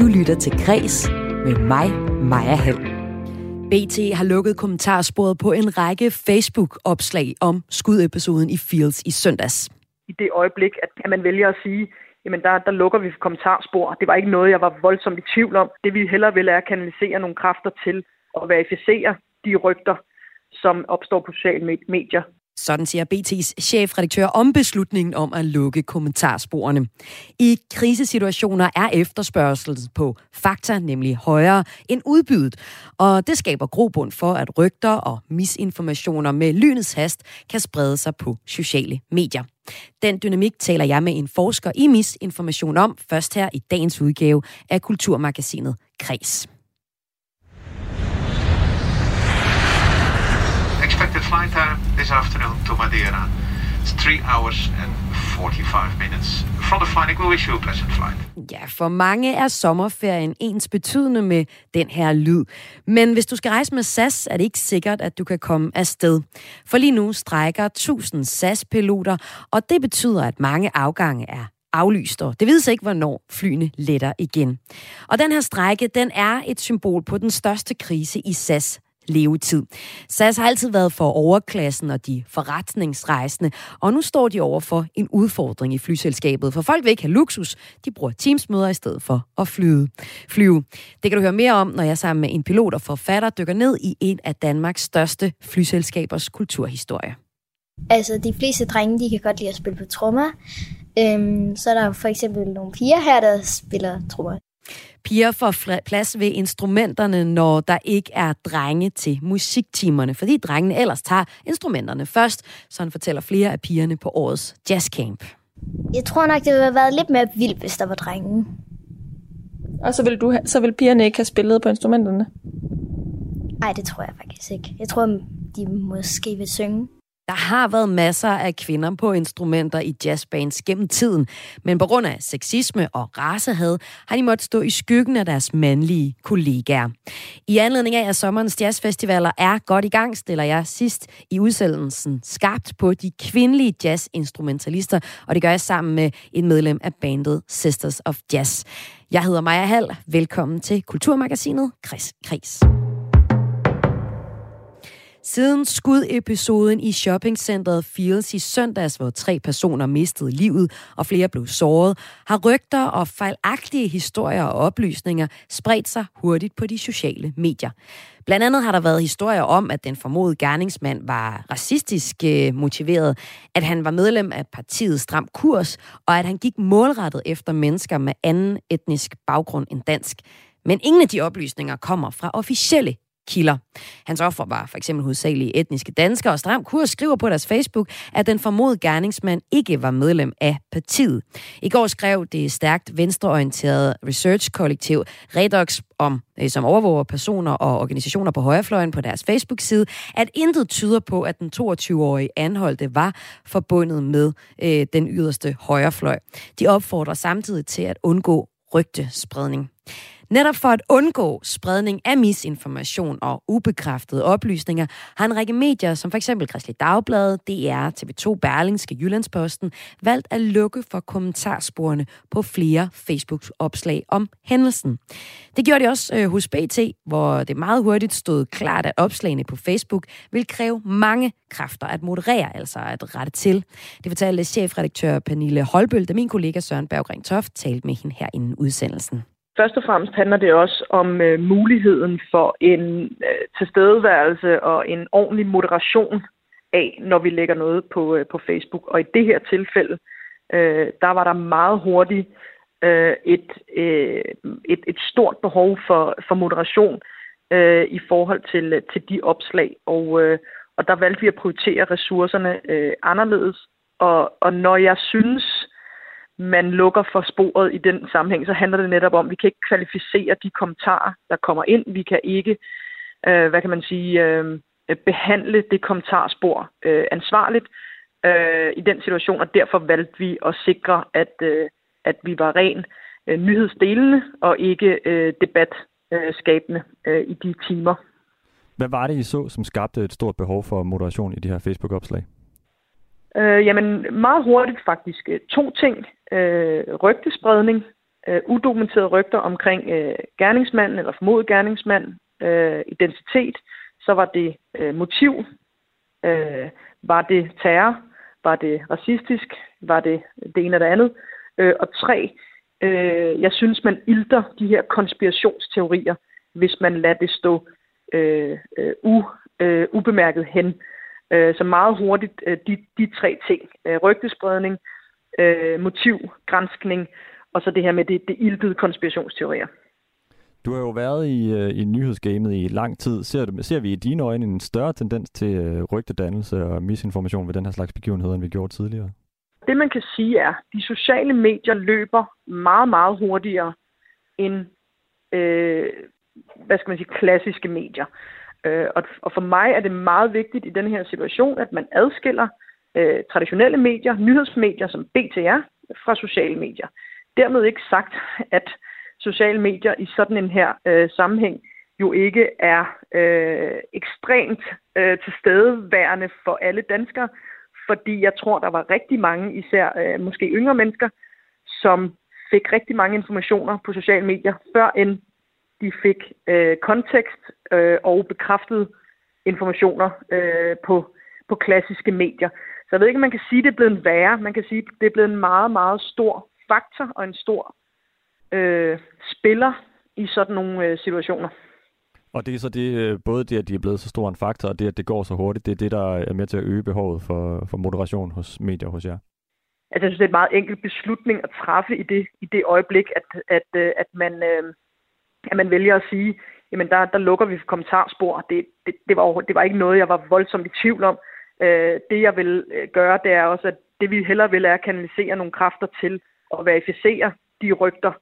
Du lytter til Græs med mig, Maja Hall. BT har lukket kommentarsporet på en række Facebook-opslag om skudepisoden i Fields i søndags. I det øjeblik, at man vælger at sige, jamen der, der lukker vi kommentarspor. Det var ikke noget, jeg var voldsomt i tvivl om. Det vi hellere vil er at kanalisere nogle kræfter til at verificere de rygter, som opstår på sociale medier. Sådan siger BT's chefredaktør om beslutningen om at lukke kommentarsporene. I krisesituationer er efterspørgselen på fakta nemlig højere end udbydet, og det skaber grobund for, at rygter og misinformationer med lynets hast kan sprede sig på sociale medier. Den dynamik taler jeg med en forsker i misinformation om, først her i dagens udgave af Kulturmagasinet Kres. Fly flight time this afternoon to Madeira. It's 3 hours and 45 minutes. From the flight, we wish you a pleasant flight. Ja, for mange er sommerferien ens betydende med den her lyd. Men hvis du skal rejse med SAS, er det ikke sikkert, at du kan komme afsted. For lige nu strækker 1000 SAS-piloter, og det betyder, at mange afgange er aflyst, og det vides ikke, hvornår flyene letter igen. Og den her strække, den er et symbol på den største krise i SAS levetid. SAS har altid været for overklassen og de forretningsrejsende, og nu står de over for en udfordring i flyselskabet, for folk vil ikke have luksus, de bruger teamsmøder i stedet for at flyve. flyve. Det kan du høre mere om, når jeg sammen med en pilot og forfatter dykker ned i en af Danmarks største flyselskabers kulturhistorie. Altså, de fleste drenge, de kan godt lide at spille på trommer. Øhm, så er der for eksempel nogle piger her, der spiller trommer. Piger får plads ved instrumenterne, når der ikke er drenge til musiktimerne, fordi drengene ellers tager instrumenterne først, sådan fortæller flere af pigerne på årets jazzcamp. Jeg tror nok, det ville have været lidt mere vildt, hvis der var drenge. Og så vil, du, så vil pigerne ikke have spillet på instrumenterne? Nej, det tror jeg faktisk ikke. Jeg tror, de måske vil synge. Der har været masser af kvinder på instrumenter i jazzbands gennem tiden, men på grund af sexisme og racehad har de måttet stå i skyggen af deres mandlige kollegaer. I anledning af, at sommerens jazzfestivaler er godt i gang, stiller jeg sidst i udsendelsen skarpt på de kvindelige jazzinstrumentalister, og det gør jeg sammen med en medlem af bandet Sisters of Jazz. Jeg hedder Maja Hall. Velkommen til Kulturmagasinet Kris. Kris. Siden skudepisoden i shoppingcentret Fields i søndags, hvor tre personer mistede livet og flere blev såret, har rygter og fejlagtige historier og oplysninger spredt sig hurtigt på de sociale medier. Blandt andet har der været historier om, at den formodede gerningsmand var racistisk øh, motiveret, at han var medlem af partiet Stram Kurs, og at han gik målrettet efter mennesker med anden etnisk baggrund end dansk. Men ingen af de oplysninger kommer fra officielle kilder. Hans offer var for eksempel hovedsageligt etniske danskere, og Stram Kurs skriver på deres Facebook, at den formodede gerningsmand ikke var medlem af partiet. I går skrev det stærkt venstreorienterede research-kollektiv Redox om, øh, som overvåger personer og organisationer på højrefløjen på deres Facebook-side, at intet tyder på, at den 22-årige anholdte var forbundet med øh, den yderste højrefløj. De opfordrer samtidig til at undgå rygtespredning. Netop for at undgå spredning af misinformation og ubekræftede oplysninger, har en række medier, som f.eks. Kristelig Dagblad, DR, TV2, Berlingske, Jyllandsposten, valgt at lukke for kommentarsporene på flere Facebook-opslag om hændelsen. Det gjorde de også øh, hos BT, hvor det meget hurtigt stod klart, at opslagene på Facebook vil kræve mange kræfter at moderere, altså at rette til. Det fortalte chefredaktør Pernille Holbøl, da min kollega Søren Berggring Toft talte med hende her inden udsendelsen. Først og fremmest handler det også om øh, muligheden for en øh, tilstedeværelse og en ordentlig moderation af, når vi lægger noget på, øh, på Facebook. Og i det her tilfælde, øh, der var der meget hurtigt øh, et, øh, et, et stort behov for, for moderation øh, i forhold til, øh, til de opslag. Og, øh, og der valgte vi at prioritere ressourcerne øh, anderledes. Og, og når jeg synes, man lukker for sporet i den sammenhæng, så handler det netop om, at vi kan ikke kvalificere de kommentarer, der kommer ind. Vi kan ikke, øh, hvad kan man sige, øh, behandle det kommentarspor øh, ansvarligt øh, i den situation, og derfor valgte vi at sikre, at, øh, at vi var ren øh, nyhedsdelende og ikke øh, debatskabende øh, i de timer. Hvad var det, I så, som skabte et stort behov for moderation i de her Facebook-opslag? Øh, jamen, meget hurtigt faktisk. Øh, to ting. Øh, rygtespredning øh, udokumenterede rygter omkring øh, gerningsmanden eller formodet gerningsmand, øh, identitet, så var det øh, motiv, øh, var det terror, var det racistisk, var det det ene eller det andet, øh, og tre, øh, jeg synes, man ilter de her konspirationsteorier, hvis man lader det stå øh, øh, u, øh, ubemærket hen. Øh, så meget hurtigt øh, de, de tre ting. Øh, rygtespredning, øh, motivgranskning, og så det her med det, det iltede konspirationsteorier. Du har jo været i, øh, i nyhedsgamet i lang tid. Ser, du, ser vi i dine øjne en større tendens til øh, rygtedannelse og misinformation ved den her slags begivenheder, end vi gjorde tidligere? Det man kan sige er, at de sociale medier løber meget, meget hurtigere end øh, hvad skal man sige, klassiske medier. Øh, og, og for mig er det meget vigtigt i den her situation, at man adskiller øh, traditionelle medier, nyhedsmedier som BTR, fra sociale medier. Dermed ikke sagt, at sociale medier i sådan en her øh, sammenhæng jo ikke er øh, ekstremt øh, tilstedeværende for alle danskere, fordi jeg tror, der var rigtig mange, især øh, måske yngre mennesker, som fik rigtig mange informationer på sociale medier, før end de fik øh, kontekst øh, og bekræftede informationer øh, på, på klassiske medier. Så jeg ved ikke, om man kan sige, at det er blevet værre. Man kan sige, at det er blevet en meget, meget stor faktor og en stor øh, spiller i sådan nogle øh, situationer. Og det er så det, øh, både det, at de er blevet så stor en faktor, og det, at det går så hurtigt, det er det, der er med til at øge behovet for, for moderation hos medier hos jer? Altså, jeg synes, det er en meget enkel beslutning at træffe i det, i det øjeblik, at, at, øh, at, man, øh, at man vælger at sige, jamen der, der lukker vi kommentarspor. Det, det, det, var, det var ikke noget, jeg var voldsomt i tvivl om. Øh, det, jeg vil øh, gøre, det er også, at det vi hellere vil, er at kanalisere nogle kræfter til at verificere de rygter,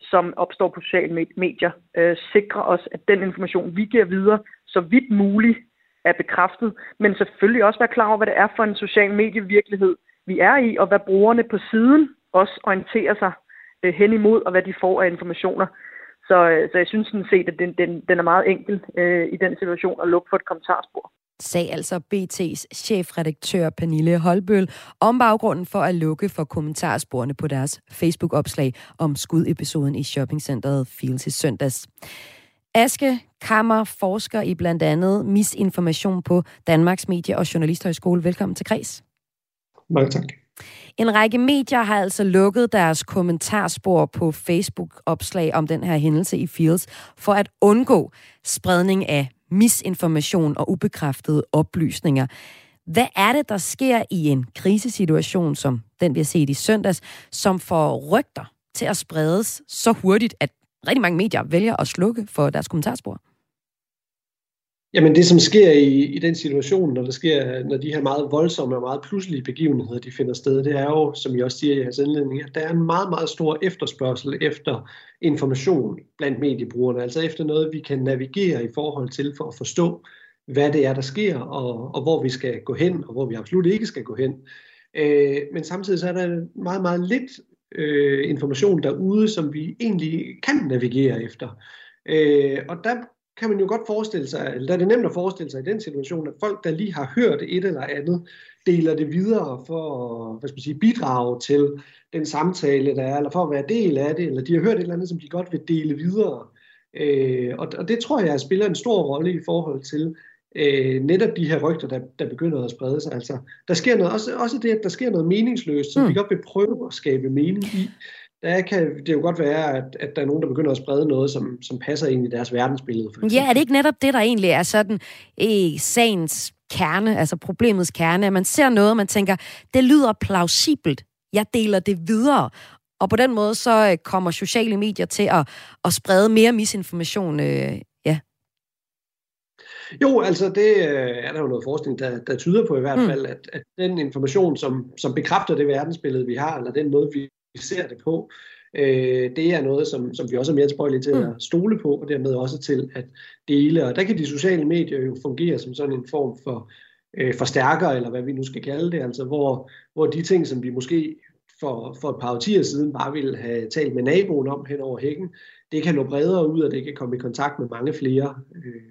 som opstår på sociale medier, øh, sikre os, at den information, vi giver videre, så vidt muligt er bekræftet, men selvfølgelig også være klar over, hvad det er for en social medievirkelighed, vi er i, og hvad brugerne på siden også orienterer sig øh, hen imod, og hvad de får af informationer. Så, øh, så jeg synes sådan set, at den, den, den er meget enkel øh, i den situation at lukke for et kommentarspor sagde altså BT's chefredaktør Pernille Holbøl om baggrunden for at lukke for kommentarsporene på deres Facebook-opslag om skudepisoden i shoppingcenteret Fields i søndags. Aske Kammer forsker i blandt andet misinformation på Danmarks Medie- og Journalisthøjskole. Velkommen til Kreds. Mange tak. En række medier har altså lukket deres kommentarspor på Facebook-opslag om den her hændelse i Fields for at undgå spredning af misinformation og ubekræftede oplysninger. Hvad er det, der sker i en krisesituation, som den vi har set i søndags, som får rygter til at spredes så hurtigt, at rigtig mange medier vælger at slukke for deres kommentarspor? Jamen det, som sker i, i den situation, når, der sker, når de her meget voldsomme og meget pludselige begivenheder, de finder sted, det er jo, som jeg også siger i jeres indledning, at der er en meget, meget stor efterspørgsel efter information blandt mediebrugerne, altså efter noget, vi kan navigere i forhold til for at forstå, hvad det er, der sker, og, og hvor vi skal gå hen, og hvor vi absolut ikke skal gå hen. Øh, men samtidig så er der meget, meget lidt øh, information derude, som vi egentlig kan navigere efter. Øh, og der kan man jo godt forestille sig, eller der er det nemt at forestille sig i den situation, at folk, der lige har hørt et eller andet, deler det videre for at hvad skal man sige, bidrage til den samtale, der er, eller for at være del af det, eller de har hørt et eller andet, som de godt vil dele videre. Øh, og, og det tror jeg spiller en stor rolle i forhold til øh, netop de her rygter, der, der begynder at sprede sig. Altså, der sker noget, også, også det, at der sker noget meningsløst, som mm. vi godt vil prøve at skabe mening i der kan det jo godt være, at, at der er nogen, der begynder at sprede noget, som, som passer ind i deres verdensbillede. For ja, er det ikke netop det, der egentlig er sådan i sagens kerne, altså problemets kerne, at man ser noget, og man tænker, det lyder plausibelt, jeg deler det videre. Og på den måde, så øh, kommer sociale medier til at, at sprede mere misinformation, øh, ja. Jo, altså det øh, er der jo noget forskning, der, der tyder på i hvert mm. fald, at, at den information, som, som bekræfter det verdensbillede, vi har, eller den måde, vi ser det på, øh, det er noget, som, som vi også er mere tilbøjelige til mm. at stole på, og dermed også til at dele. Og der kan de sociale medier jo fungere som sådan en form for øh, forstærker, eller hvad vi nu skal kalde det, altså hvor, hvor de ting, som vi måske for, for et par årtier siden bare ville have talt med naboen om hen over hækken, det kan nå bredere ud, og det kan komme i kontakt med mange flere. Øh,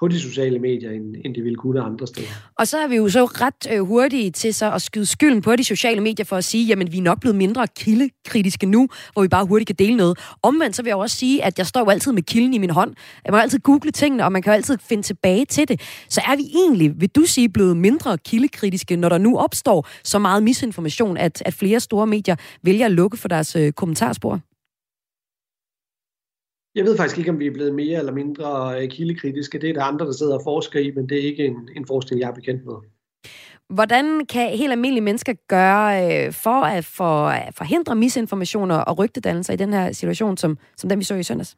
på de sociale medier, end, end de ville kunne andre steder. Og så er vi jo så ret øh, hurtige til så at skyde skylden på de sociale medier for at sige, jamen vi er nok blevet mindre kildekritiske nu, hvor vi bare hurtigt kan dele noget. Omvendt så vil jeg også sige, at jeg står jo altid med kilden i min hånd. Jeg må altid google tingene, og man kan jo altid finde tilbage til det. Så er vi egentlig, vil du sige, blevet mindre kildekritiske, når der nu opstår så meget misinformation, at, at flere store medier vælger at lukke for deres øh, kommentarspor? Jeg ved faktisk ikke, om vi er blevet mere eller mindre øh, kildekritiske. Det er der andre, der sidder og forsker i, men det er ikke en, en forskning, jeg er bekendt med. Hvordan kan helt almindelige mennesker gøre øh, for at for, forhindre misinformationer og rygtedannelser i den her situation, som, som den vi så i søndags?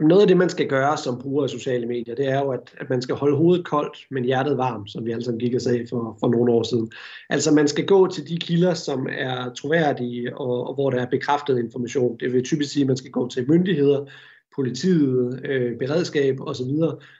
Jamen noget af det, man skal gøre som bruger af sociale medier, det er jo, at, at man skal holde hovedet koldt, men hjertet varmt, som vi alle sammen gik og sagde for, for nogle år siden. Altså man skal gå til de kilder, som er troværdige, og, og hvor der er bekræftet information. Det vil typisk sige, at man skal gå til myndigheder, politiet, øh, beredskab osv.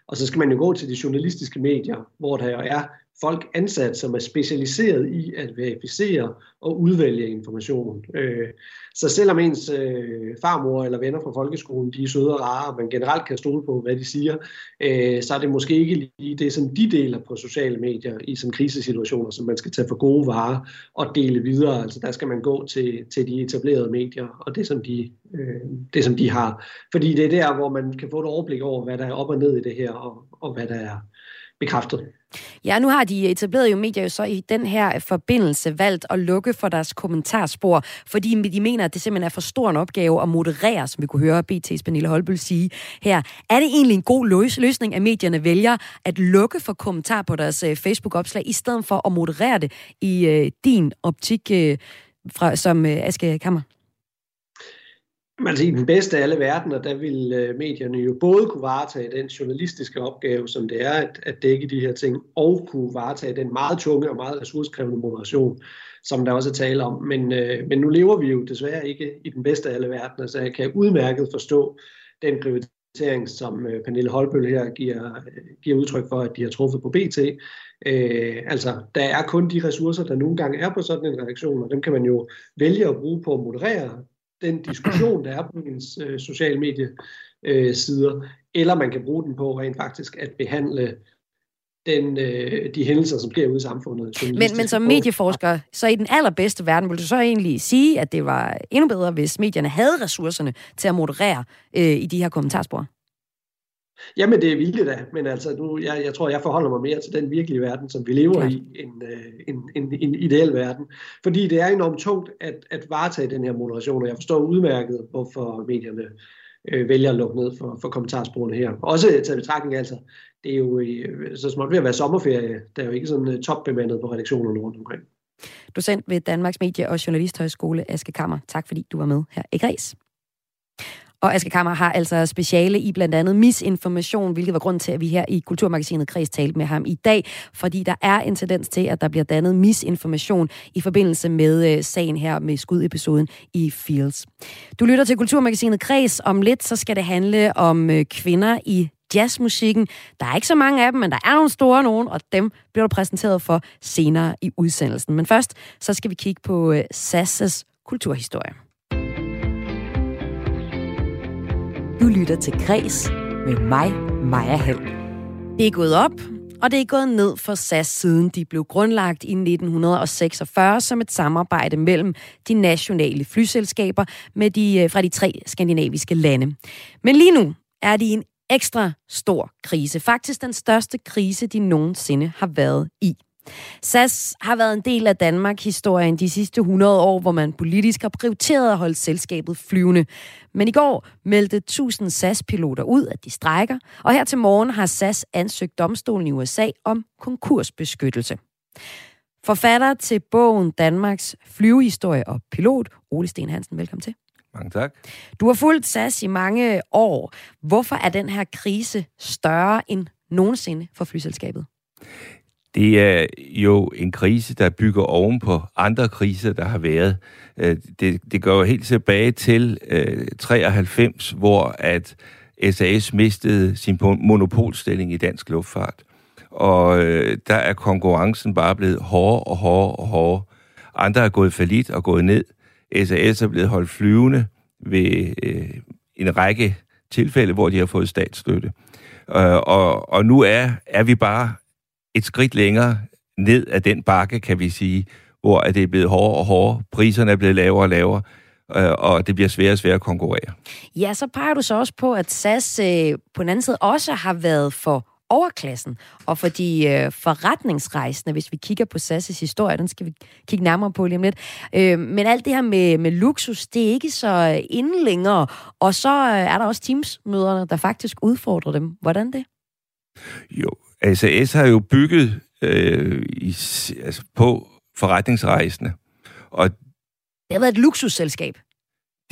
Og så skal man jo gå til de journalistiske medier, hvor der jo er folk ansat, som er specialiseret i at verificere og udvælge information. Øh, så selvom ens øh, farmor eller venner fra folkeskolen, de er søde og rare, og man generelt kan stole på, hvad de siger, øh, så er det måske ikke lige det, som de deler på sociale medier i sådan krisesituationer, som man skal tage for gode varer og dele videre. Altså der skal man gå til, til de etablerede medier og det som, de, øh, det, som de har. Fordi det er der, hvor man kan få et overblik over, hvad der er op og ned i det her, og, og hvad der er bekræftet. Ja, nu har de etableret jo medier jo så i den her forbindelse valgt at lukke for deres kommentarspor, fordi de mener, at det simpelthen er for stor en opgave at moderere, som vi kunne høre BT's Pernille Holbøl sige her. Er det egentlig en god løsning, at medierne vælger at lukke for kommentar på deres øh, Facebook-opslag, i stedet for at moderere det i øh, din optik øh, fra, som øh, Aske Kammer? Altså i den bedste af alle verdener, der vil øh, medierne jo både kunne varetage den journalistiske opgave, som det er at, at dække de her ting, og kunne varetage den meget tunge og meget ressourcekrævende moderation, som der også er tale om. Men, øh, men nu lever vi jo desværre ikke i den bedste af alle verdener, så jeg kan udmærket forstå den prioritering, som øh, Pernille Holbøl her giver, øh, giver udtryk for, at de har truffet på BT. Øh, altså, der er kun de ressourcer, der nogle gange er på sådan en redaktion, og dem kan man jo vælge at bruge på at moderere den diskussion, der er på ens øh, sociale mediesider, øh, eller man kan bruge den på rent faktisk at behandle den, øh, de hændelser, som sker ude i samfundet. Men, men som medieforsker, så i den allerbedste verden, vil du så egentlig sige, at det var endnu bedre, hvis medierne havde ressourcerne til at moderere øh, i de her kommentarspor? Jamen, det er vildt da, men altså, nu, jeg, jeg tror, jeg forholder mig mere til den virkelige verden, som vi lever ja. i, end øh, en, en, en ideel verden. Fordi det er enormt tungt at, at varetage den her moderation, og jeg forstår udmærket, hvorfor medierne øh, vælger at lukke ned for, for kommentarsporene her. Også til betragtning, altså, det er jo øh, så småt ved at være sommerferie. Der er jo ikke sådan uh, topbemandet på redaktionerne rundt omkring. Docent ved Danmarks Medie- og Journalisthøjskole, Aske Kammer. Tak fordi du var med her i Græs. Og Aske Kammer har altså speciale i blandt andet misinformation, hvilket var grund til, at vi her i Kulturmagasinet Kreds talte med ham i dag, fordi der er en tendens til, at der bliver dannet misinformation i forbindelse med øh, sagen her med skudepisoden i Fields. Du lytter til Kulturmagasinet Kreds. Om lidt så skal det handle om øh, kvinder i jazzmusikken. Der er ikke så mange af dem, men der er nogle store nogen, og dem bliver du præsenteret for senere i udsendelsen. Men først så skal vi kigge på øh, Sasses kulturhistorie. Du lytter til Græs med mig, Maja Hall. Det er gået op, og det er gået ned for SAS siden de blev grundlagt i 1946 som et samarbejde mellem de nationale flyselskaber med de, øh, fra de tre skandinaviske lande. Men lige nu er de i en ekstra stor krise. Faktisk den største krise, de nogensinde har været i. SAS har været en del af Danmark-historien de sidste 100 år, hvor man politisk har prioriteret at holde selskabet flyvende. Men i går meldte 1000 SAS-piloter ud, at de strækker, og her til morgen har SAS ansøgt domstolen i USA om konkursbeskyttelse. Forfatter til bogen Danmarks flyvehistorie og pilot, Ole Sten Hansen, velkommen til. Mange tak. Du har fulgt SAS i mange år. Hvorfor er den her krise større end nogensinde for flyselskabet? Det er jo en krise, der bygger oven på andre kriser, der har været. Øh, det, det går jo helt tilbage til øh, 93, hvor at SAS mistede sin monopolstilling i dansk luftfart. Og øh, der er konkurrencen bare blevet hårdere og hårdere og hårdere. Andre er gået falit og gået ned. SAS er blevet holdt flyvende ved øh, en række tilfælde, hvor de har fået statsstøtte. Øh, og, og nu er, er vi bare et skridt længere ned af den bakke, kan vi sige, hvor det er blevet hårdere og hårdere, priserne er blevet lavere og lavere, øh, og det bliver sværere og sværere at konkurrere. Ja, så peger du så også på, at SAS øh, på den anden side også har været for overklassen og for de øh, forretningsrejsende, hvis vi kigger på SAS' historie, den skal vi kigge nærmere på lige om lidt. Øh, men alt det her med, med luksus, det er ikke så øh, inden længere, og så øh, er der også Teams-møderne, der faktisk udfordrer dem. Hvordan det? Jo, SAS har jo bygget øh, i, altså på forretningsrejsende. Og det har været et luksusselskab.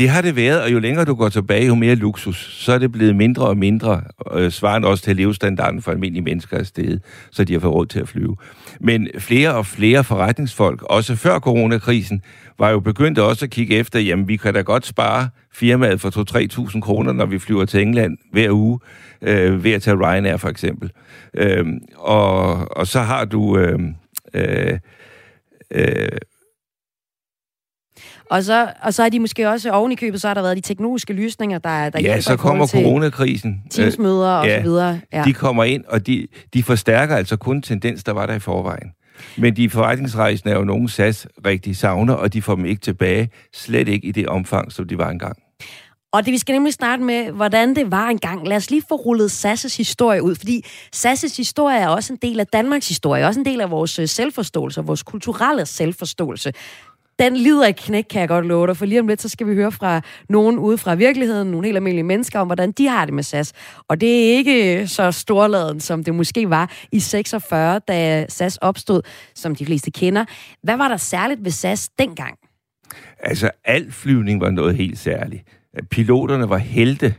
Det har det været, og jo længere du går tilbage, jo mere luksus, så er det blevet mindre og mindre, øh, svarende også til levestandarden for almindelige mennesker af sted, så de har fået råd til at flyve. Men flere og flere forretningsfolk, også før coronakrisen, var jo begyndt også at kigge efter, jamen vi kan da godt spare firmaet for 2-3.000 kroner, når vi flyver til England hver uge, øh, ved at tage Ryanair for eksempel. Øh, og, og så har du... Øhm, øh, øh, øh, og så, og så er de måske også oven i købet, så har der været de teknologiske løsninger, der, der Ja, så kommer coronakrisen. Teamsmøder og ja, så videre. Ja. De kommer ind, og de, de forstærker altså kun tendens, der var der i forvejen. Men de forretningsrejsende er jo nogen SAS rigtig savner, og de får dem ikke tilbage, slet ikke i det omfang, som de var engang. Og det vi skal nemlig starte med, hvordan det var engang. Lad os lige få rullet SAS' historie ud, fordi SAS' historie er også en del af Danmarks historie, også en del af vores øh, selvforståelse, vores kulturelle selvforståelse den lider ikke knæk, kan jeg godt love dig, for lige om lidt, så skal vi høre fra nogen ude fra virkeligheden, nogle helt almindelige mennesker, om hvordan de har det med SAS. Og det er ikke så storladen, som det måske var i 46, da SAS opstod, som de fleste kender. Hvad var der særligt ved SAS dengang? Altså, al flyvning var noget helt særligt. Piloterne var helte,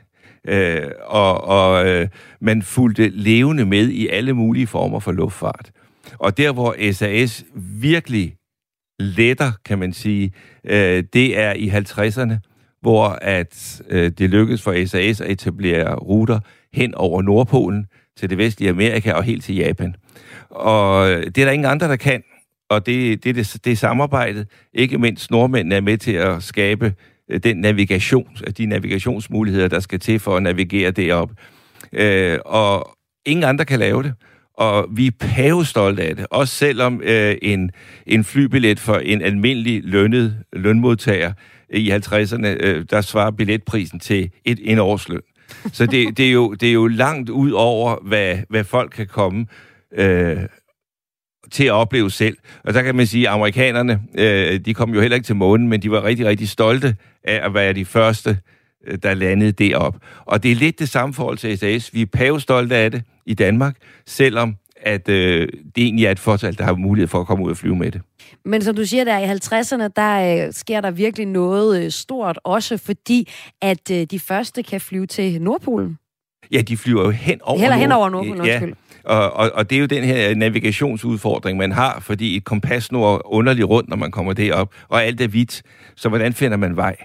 øh, og, og øh, man fulgte levende med i alle mulige former for luftfart. Og der, hvor SAS virkelig letter, kan man sige, øh, det er i 50'erne, hvor at øh, det lykkedes for SAS at etablere ruter hen over Nordpolen til det vestlige Amerika og helt til Japan. Og det er der ingen andre, der kan. Og det, det, det, det er samarbejdet. Ikke mindst nordmændene er med til at skabe øh, den navigation, de navigationsmuligheder, der skal til for at navigere derop. Øh, og ingen andre kan lave det og vi er pavestolte af det. Også selvom øh, en, en flybillet for en almindelig lønnet lønmodtager i 50'erne, øh, der svarer billetprisen til et, en årsløn. Så det, det, er jo, det er jo langt ud over, hvad, hvad folk kan komme øh, til at opleve selv. Og der kan man sige, at amerikanerne, øh, de kom jo heller ikke til månen, men de var rigtig, rigtig stolte af at være de første, øh, der landede derop. Og det er lidt det samme forhold til SAS. Vi er pavestolte af det i Danmark, selvom at øh, det egentlig er et fortal, der har mulighed for at komme ud og flyve med det. Men som du siger, der i 50'erne, der øh, sker der virkelig noget øh, stort, også fordi, at øh, de første kan flyve til Nordpolen. Ja, de flyver jo hen over Heller hen over Nordpolen, ja. Og, og, og det er jo den her navigationsudfordring, man har, fordi et kompas når underligt rundt, når man kommer derop, og alt er hvidt. Så hvordan finder man vej?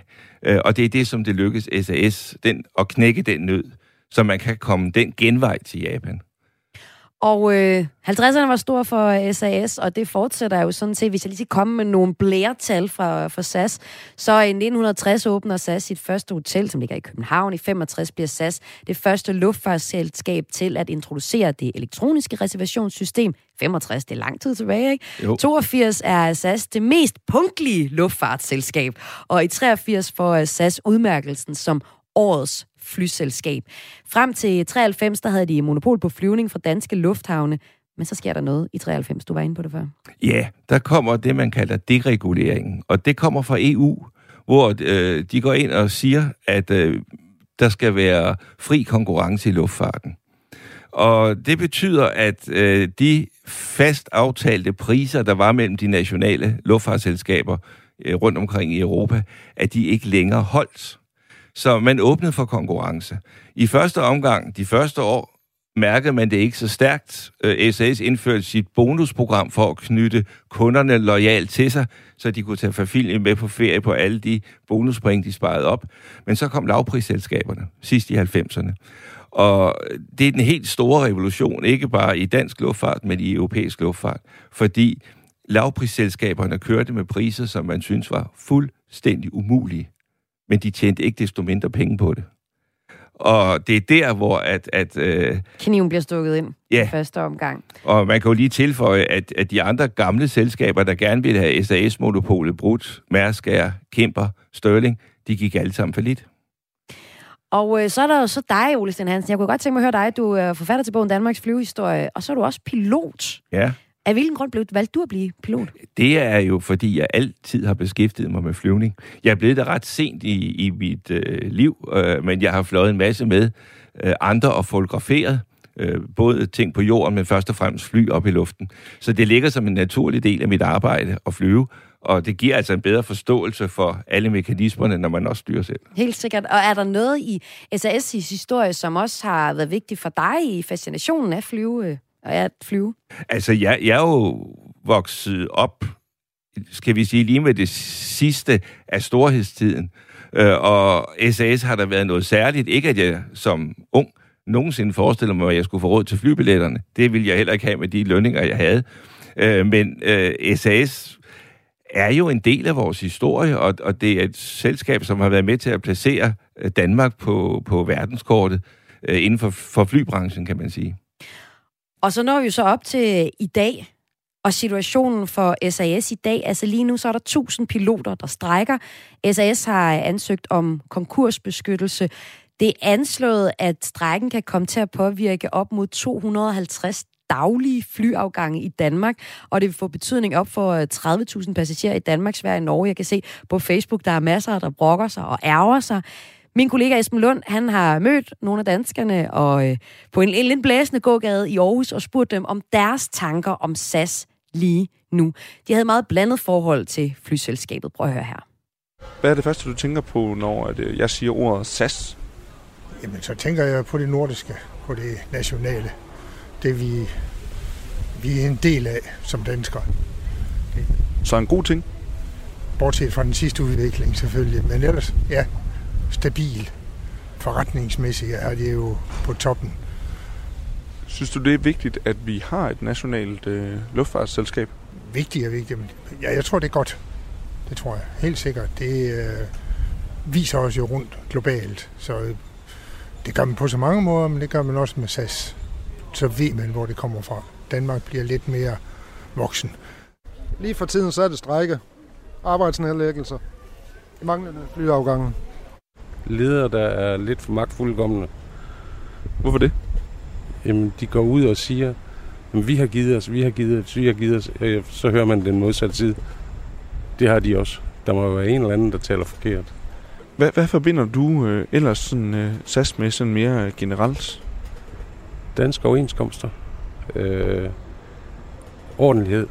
Øh, og det er det, som det lykkes SAS den, at knække den nød så man kan komme den genvej til Japan. Og øh, 50'erne var stor for SAS, og det fortsætter jo sådan set, hvis jeg lige skal komme med nogle blæretal fra, fra SAS, så i 1960 åbner SAS sit første hotel, som ligger i København. I 65 bliver SAS det første luftfartsselskab til at introducere det elektroniske reservationssystem. 65, det er lang tid tilbage, ikke? Jo. 82 er SAS det mest punktlige luftfartsselskab, og i 83 får SAS udmærkelsen som årets flyselskab. Frem til 93, der havde de monopol på flyvning fra danske lufthavne, men så sker der noget i 93. Du var inde på det før. Ja, der kommer det, man kalder dereguleringen, og det kommer fra EU, hvor øh, de går ind og siger, at øh, der skal være fri konkurrence i luftfarten. Og det betyder, at øh, de fast aftalte priser, der var mellem de nationale luftfartsselskaber øh, rundt omkring i Europa, at de ikke længere holdt. Så man åbnede for konkurrence. I første omgang, de første år, mærkede man det ikke så stærkt. Øh, SAS indførte sit bonusprogram for at knytte kunderne lojalt til sig, så de kunne tage familien med på ferie på alle de bonuspoint, de sparede op. Men så kom lavprisselskaberne sidst i 90'erne. Og det er den helt store revolution, ikke bare i dansk luftfart, men i europæisk luftfart. Fordi lavprisselskaberne kørte med priser, som man synes var fuldstændig umulige men de tjente ikke desto mindre penge på det. Og det er der, hvor at... at øh, Kniven bliver stukket ind Ja. i første omgang. og man kan jo lige tilføje, at, at de andre gamle selskaber, der gerne ville have SAS-monopolet brudt, Mærsk, Kemper, Sterling, de gik alle sammen for lidt. Og øh, så er der jo så dig, Ole Sten Hansen. Jeg kunne godt tænke mig at høre dig. Du er forfatter til bogen Danmarks flyvehistorie, og så er du også pilot. Ja. Af hvilken grund blev valgte du at blive pilot? Det er jo, fordi jeg altid har beskæftiget mig med flyvning. Jeg er blevet det ret sent i, i mit øh, liv, øh, men jeg har fløjet en masse med øh, andre og fotograferet. Øh, både ting på jorden, men først og fremmest fly op i luften. Så det ligger som en naturlig del af mit arbejde at flyve, og det giver altså en bedre forståelse for alle mekanismerne, når man også styrer selv. Helt sikkert. Og er der noget i SAS' historie, som også har været vigtigt for dig i fascinationen af flyve, øh, og at flyve? Altså, jeg, jeg er jo vokset op, skal vi sige, lige med det sidste af storhedstiden. Øh, og SAS har der været noget særligt. Ikke at jeg som ung nogensinde forestiller mig, at jeg skulle få råd til flybilletterne. Det ville jeg heller ikke have med de lønninger, jeg havde. Øh, men øh, SAS er jo en del af vores historie, og, og det er et selskab, som har været med til at placere øh, Danmark på, på verdenskortet øh, inden for, for flybranchen, kan man sige. Og så når vi jo så op til øh, i dag, og situationen for SAS i dag, altså lige nu så er der 1000 piloter, der strækker. SAS har ansøgt om konkursbeskyttelse. Det er anslået, at strækken kan komme til at påvirke op mod 250 daglige flyafgange i Danmark, og det vil få betydning op for øh, 30.000 passagerer i Danmark, Sverige og Norge. Jeg kan se på Facebook, der er masser, der brokker sig og ærger sig. Min kollega Esben Lund, han har mødt nogle af danskerne og øh, på en, en lidt blæsende gågade i Aarhus og spurgt dem om deres tanker om SAS lige nu. De havde et meget blandet forhold til flyselskabet. Prøv at høre her. Hvad er det første, du tænker på, når at, øh, jeg siger ordet SAS? Jamen, så tænker jeg på det nordiske, på det nationale. Det vi, vi er en del af som danskere. Så en god ting. Bortset fra den sidste udvikling selvfølgelig. Men ellers, ja, stabil. Forretningsmæssigt er det jo på toppen. Synes du, det er vigtigt, at vi har et nationalt øh, luftfartsselskab? Vigtigt er vigtigt. men Ja, jeg tror, det er godt. Det tror jeg. Helt sikkert. Det øh, viser os jo rundt globalt. Så øh, det gør man på så mange måder, men det gør man også med SAS. Så ved man, hvor det kommer fra. Danmark bliver lidt mere voksen. Lige for tiden så er det strække, arbejdsnedlæggelser, manglende flyafgange. Ledere, der er lidt for magtfuldkommende. Hvorfor det? Jamen, de går ud og siger, at vi har givet os, vi har givet os, vi har givet os. Øh, Så hører man den modsatte side. Det har de også. Der må være en eller anden, der taler forkert. Hvad, hvad forbinder du øh, ellers sådan, øh, SAS med sådan mere generelt? Danske overenskomster. Øh, ordentlighed.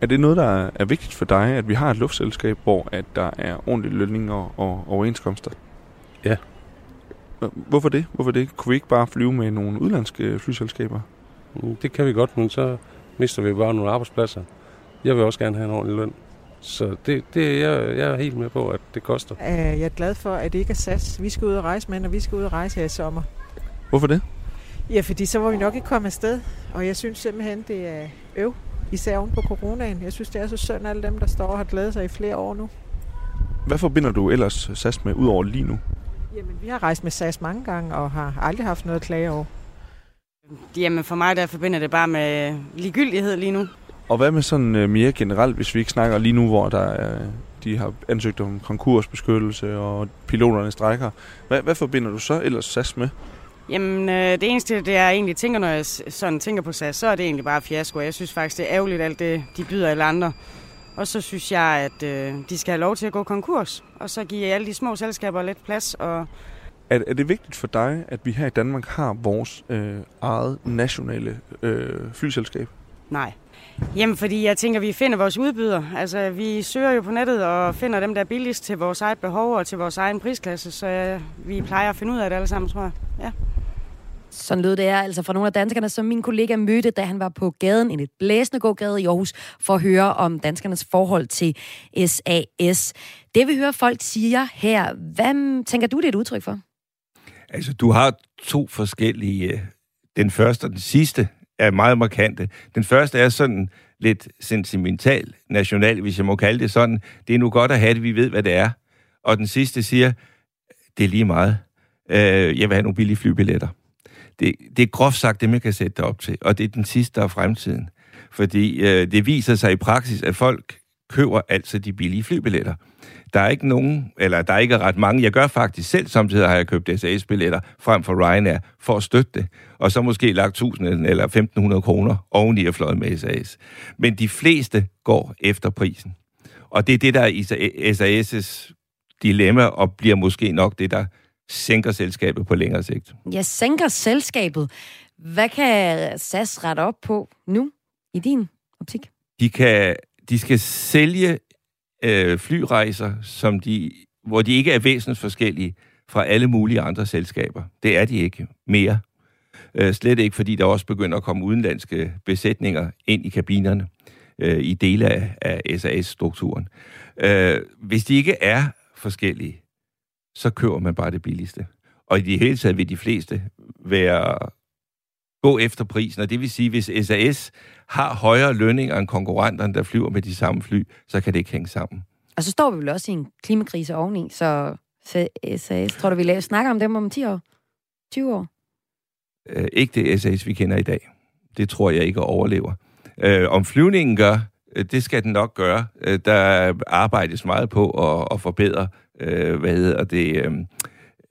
Er det noget, der er vigtigt for dig, at vi har et luftselskab, hvor at der er ordentlige lønninger og overenskomster? Ja. Hvorfor det? Hvorfor det? Kunne vi ikke bare flyve med nogle udlandske flyselskaber? Mm, Det kan vi godt, men så mister vi bare nogle arbejdspladser. Jeg vil også gerne have en ordentlig løn. Så det, det jeg, jeg er helt med på, at det koster. Øh, Jeg er glad for, at det ikke er SAS. Vi skal ud og rejse med, når vi skal ud og rejse her i sommer. Hvorfor det? Ja, fordi så var vi nok ikke kommet afsted. Og jeg synes simpelthen, det er øv. Især oven på coronaen. Jeg synes, det er så synd, alle dem, der står og har glædet sig i flere år nu. Hvad forbinder du ellers SAS med, udover lige nu? Jamen, vi har rejst med SAS mange gange og har aldrig haft noget at klage over. Jamen for mig der forbinder det bare med ligegyldighed lige nu. Og hvad med sådan øh, mere generelt, hvis vi ikke snakker lige nu, hvor der er, de har ansøgt om konkursbeskyttelse og piloterne strækker. Hvad, hvad forbinder du så ellers SAS med? Jamen øh, det eneste, det jeg egentlig tænker, når jeg sådan tænker på SAS, så er det egentlig bare fiasko. Jeg synes faktisk, det er ærgerligt alt det, de byder alle andre. Og så synes jeg, at øh, de skal have lov til at gå konkurs. Og så give alle de små selskaber lidt plads. Og Er, er det vigtigt for dig, at vi her i Danmark har vores øh, eget nationale øh, flyselskab? nej. Jamen fordi jeg tænker, vi finder vores udbyder. Altså vi søger jo på nettet og finder dem, der er billigst til vores eget behov og til vores egen prisklasse. Så øh, vi plejer at finde ud af det alle sammen, tror jeg. Ja. Sådan lød det er altså fra nogle af danskerne, som min kollega mødte, da han var på gaden, en et blæsende gågade i Aarhus, for at høre om danskernes forhold til SAS. Det vi hører folk siger her, hvad tænker du, det er et udtryk for? Altså, du har to forskellige... Øh, den første og den sidste er meget markante. Den første er sådan lidt sentimental, national, hvis jeg må kalde det sådan. Det er nu godt at have det, vi ved, hvad det er. Og den sidste siger, det er lige meget. Øh, jeg vil have nogle billige flybilletter. Det, det er groft sagt det, man kan sætte det op til, og det er den sidste, af fremtiden. Fordi øh, det viser sig i praksis, at folk køber altså de billige flybilletter. Der er ikke nogen, eller der er ikke ret mange. Jeg gør faktisk selv, samtidig har jeg købt SAS-billetter frem for Ryanair for at støtte det. Og så måske lagt 1000 eller 1500 kroner oveni at fløjet med SAS. Men de fleste går efter prisen. Og det er det, der er SAS' dilemma, og bliver måske nok det, der sænker selskabet på længere sigt. Jeg sænker selskabet. Hvad kan SAS rette op på nu i din optik? De, kan, de skal sælge øh, flyrejser, som de, hvor de ikke er væsentligt forskellige fra alle mulige andre selskaber. Det er de ikke mere. Øh, slet ikke, fordi der også begynder at komme udenlandske besætninger ind i kabinerne øh, i dele af, af SAS-strukturen. Øh, hvis de ikke er forskellige, så køber man bare det billigste. Og i det hele taget vil de fleste være gå efter prisen, og det vil sige, hvis SAS har højere lønninger end konkurrenterne, der flyver med de samme fly, så kan det ikke hænge sammen. Og så står vi vel også i en klimakrise oveni, så SAS, tror du, vi snakker om dem om 10 år? 20 år? Øh, ikke det SAS, vi kender i dag. Det tror jeg ikke overlever. Øh, om flyvningen gør, øh, det skal den nok gøre. Øh, der arbejdes meget på at, at forbedre, øh, hvad hedder det, øh,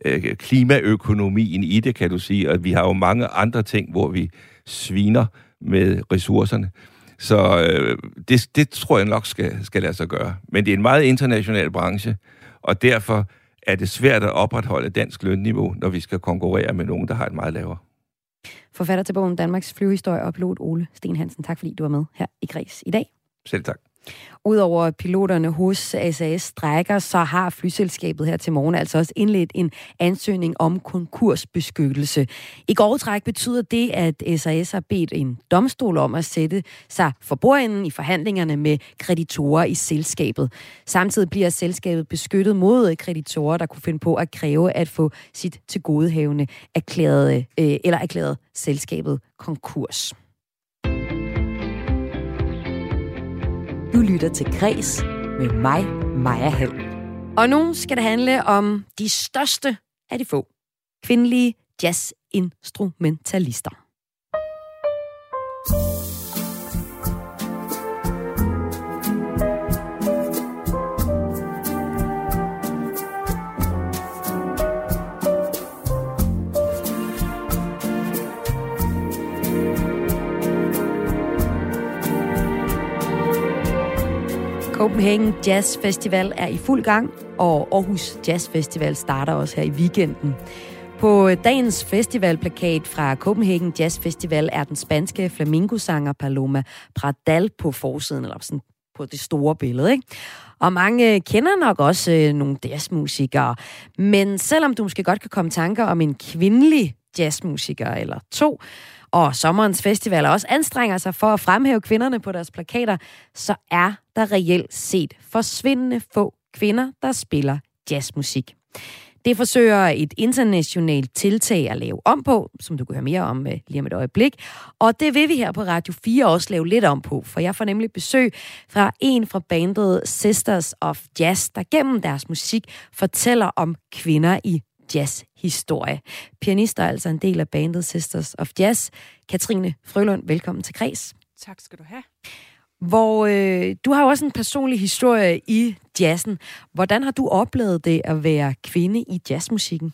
øh, klimaøkonomien i det, kan du sige. Og vi har jo mange andre ting, hvor vi sviner med ressourcerne. Så øh, det, det tror jeg nok skal, skal lade sig gøre. Men det er en meget international branche, og derfor er det svært at opretholde dansk lønniveau, når vi skal konkurrere med nogen, der har et meget lavere. Forfatter til bogen Danmarks flyvehistorie og pilot Ole Sten Hansen. Tak fordi du var med her i Græs i dag. Selv tak. Udover piloterne hos SAS strækker, så har flyselskabet her til morgen altså også indledt en ansøgning om konkursbeskyttelse. I går træk betyder det, at SAS har bedt en domstol om at sætte sig for bordenden i forhandlingerne med kreditorer i selskabet. Samtidig bliver selskabet beskyttet mod kreditorer, der kunne finde på at kræve at få sit tilgodehavende erklæret, øh, eller erklæret selskabet konkurs. Du lytter til Græs med mig, Maja Hall. Og nu skal det handle om de største af de få kvindelige jazzinstrumentalister. Copenhagen Jazz Festival er i fuld gang, og Aarhus Jazz Festival starter også her i weekenden. På øh, dagens festivalplakat fra Copenhagen Jazz Festival er den spanske flamingosanger Paloma Pradal på forsiden, eller sådan på det store billede. Ikke? Og mange øh, kender nok også øh, nogle jazzmusikere. Men selvom du måske godt kan komme tanker om en kvindelig jazzmusiker eller to, og sommerens festivaler også anstrenger sig for at fremhæve kvinderne på deres plakater, så er der reelt set forsvindende få kvinder, der spiller jazzmusik. Det forsøger et internationalt tiltag at lave om på, som du kan høre mere om øh, lige om et øjeblik. Og det vil vi her på Radio 4 også lave lidt om på, for jeg får nemlig besøg fra en fra bandet Sisters of Jazz, der gennem deres musik fortæller om kvinder i jazzhistorie. Pianist er altså en del af bandet Sisters of Jazz. Katrine Frølund, velkommen til Kreds. Tak skal du have. Hvor øh, du har jo også en personlig historie i jazzen. Hvordan har du oplevet det at være kvinde i jazzmusikken?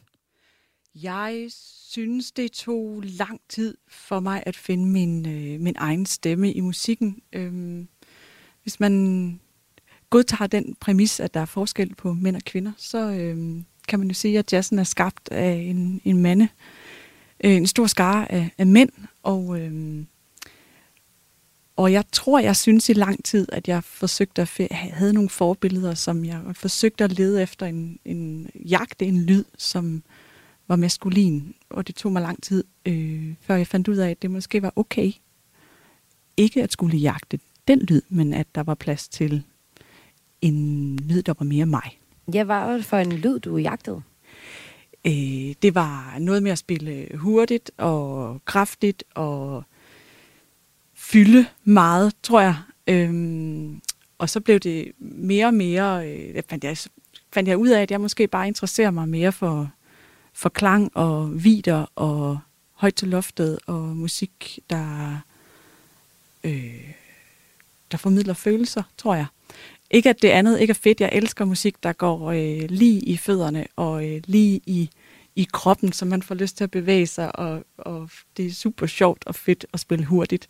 Jeg synes, det tog lang tid for mig at finde min, øh, min egen stemme i musikken. Øhm, hvis man godtager den præmis, at der er forskel på mænd og kvinder, så, øhm, kan man jo sige, at jazzen er skabt af en, en mande, øh, en stor skare af, af mænd, og, øh, og jeg tror, jeg synes i lang tid, at jeg forsøgte at havde nogle forbilleder, som jeg forsøgte at lede efter en, en jagte, en lyd, som var maskulin, og det tog mig lang tid, øh, før jeg fandt ud af, at det måske var okay, ikke at skulle jagte den lyd, men at der var plads til en lyd, der var mere mig. Ja, hvad var det for en lyd, du jagtede? Øh, det var noget med at spille hurtigt og kraftigt og fylde meget, tror jeg. Øhm, og så blev det mere og mere, øh, fandt, jeg, fandt jeg ud af, at jeg måske bare interesserer mig mere for, for klang og vider og højt til loftet og musik, der, øh, der formidler følelser, tror jeg. Ikke at det andet ikke er fedt. Jeg elsker musik, der går øh, lige i fødderne og øh, lige i, i kroppen, så man får lyst til at bevæge sig, og, og det er super sjovt og fedt at spille hurtigt.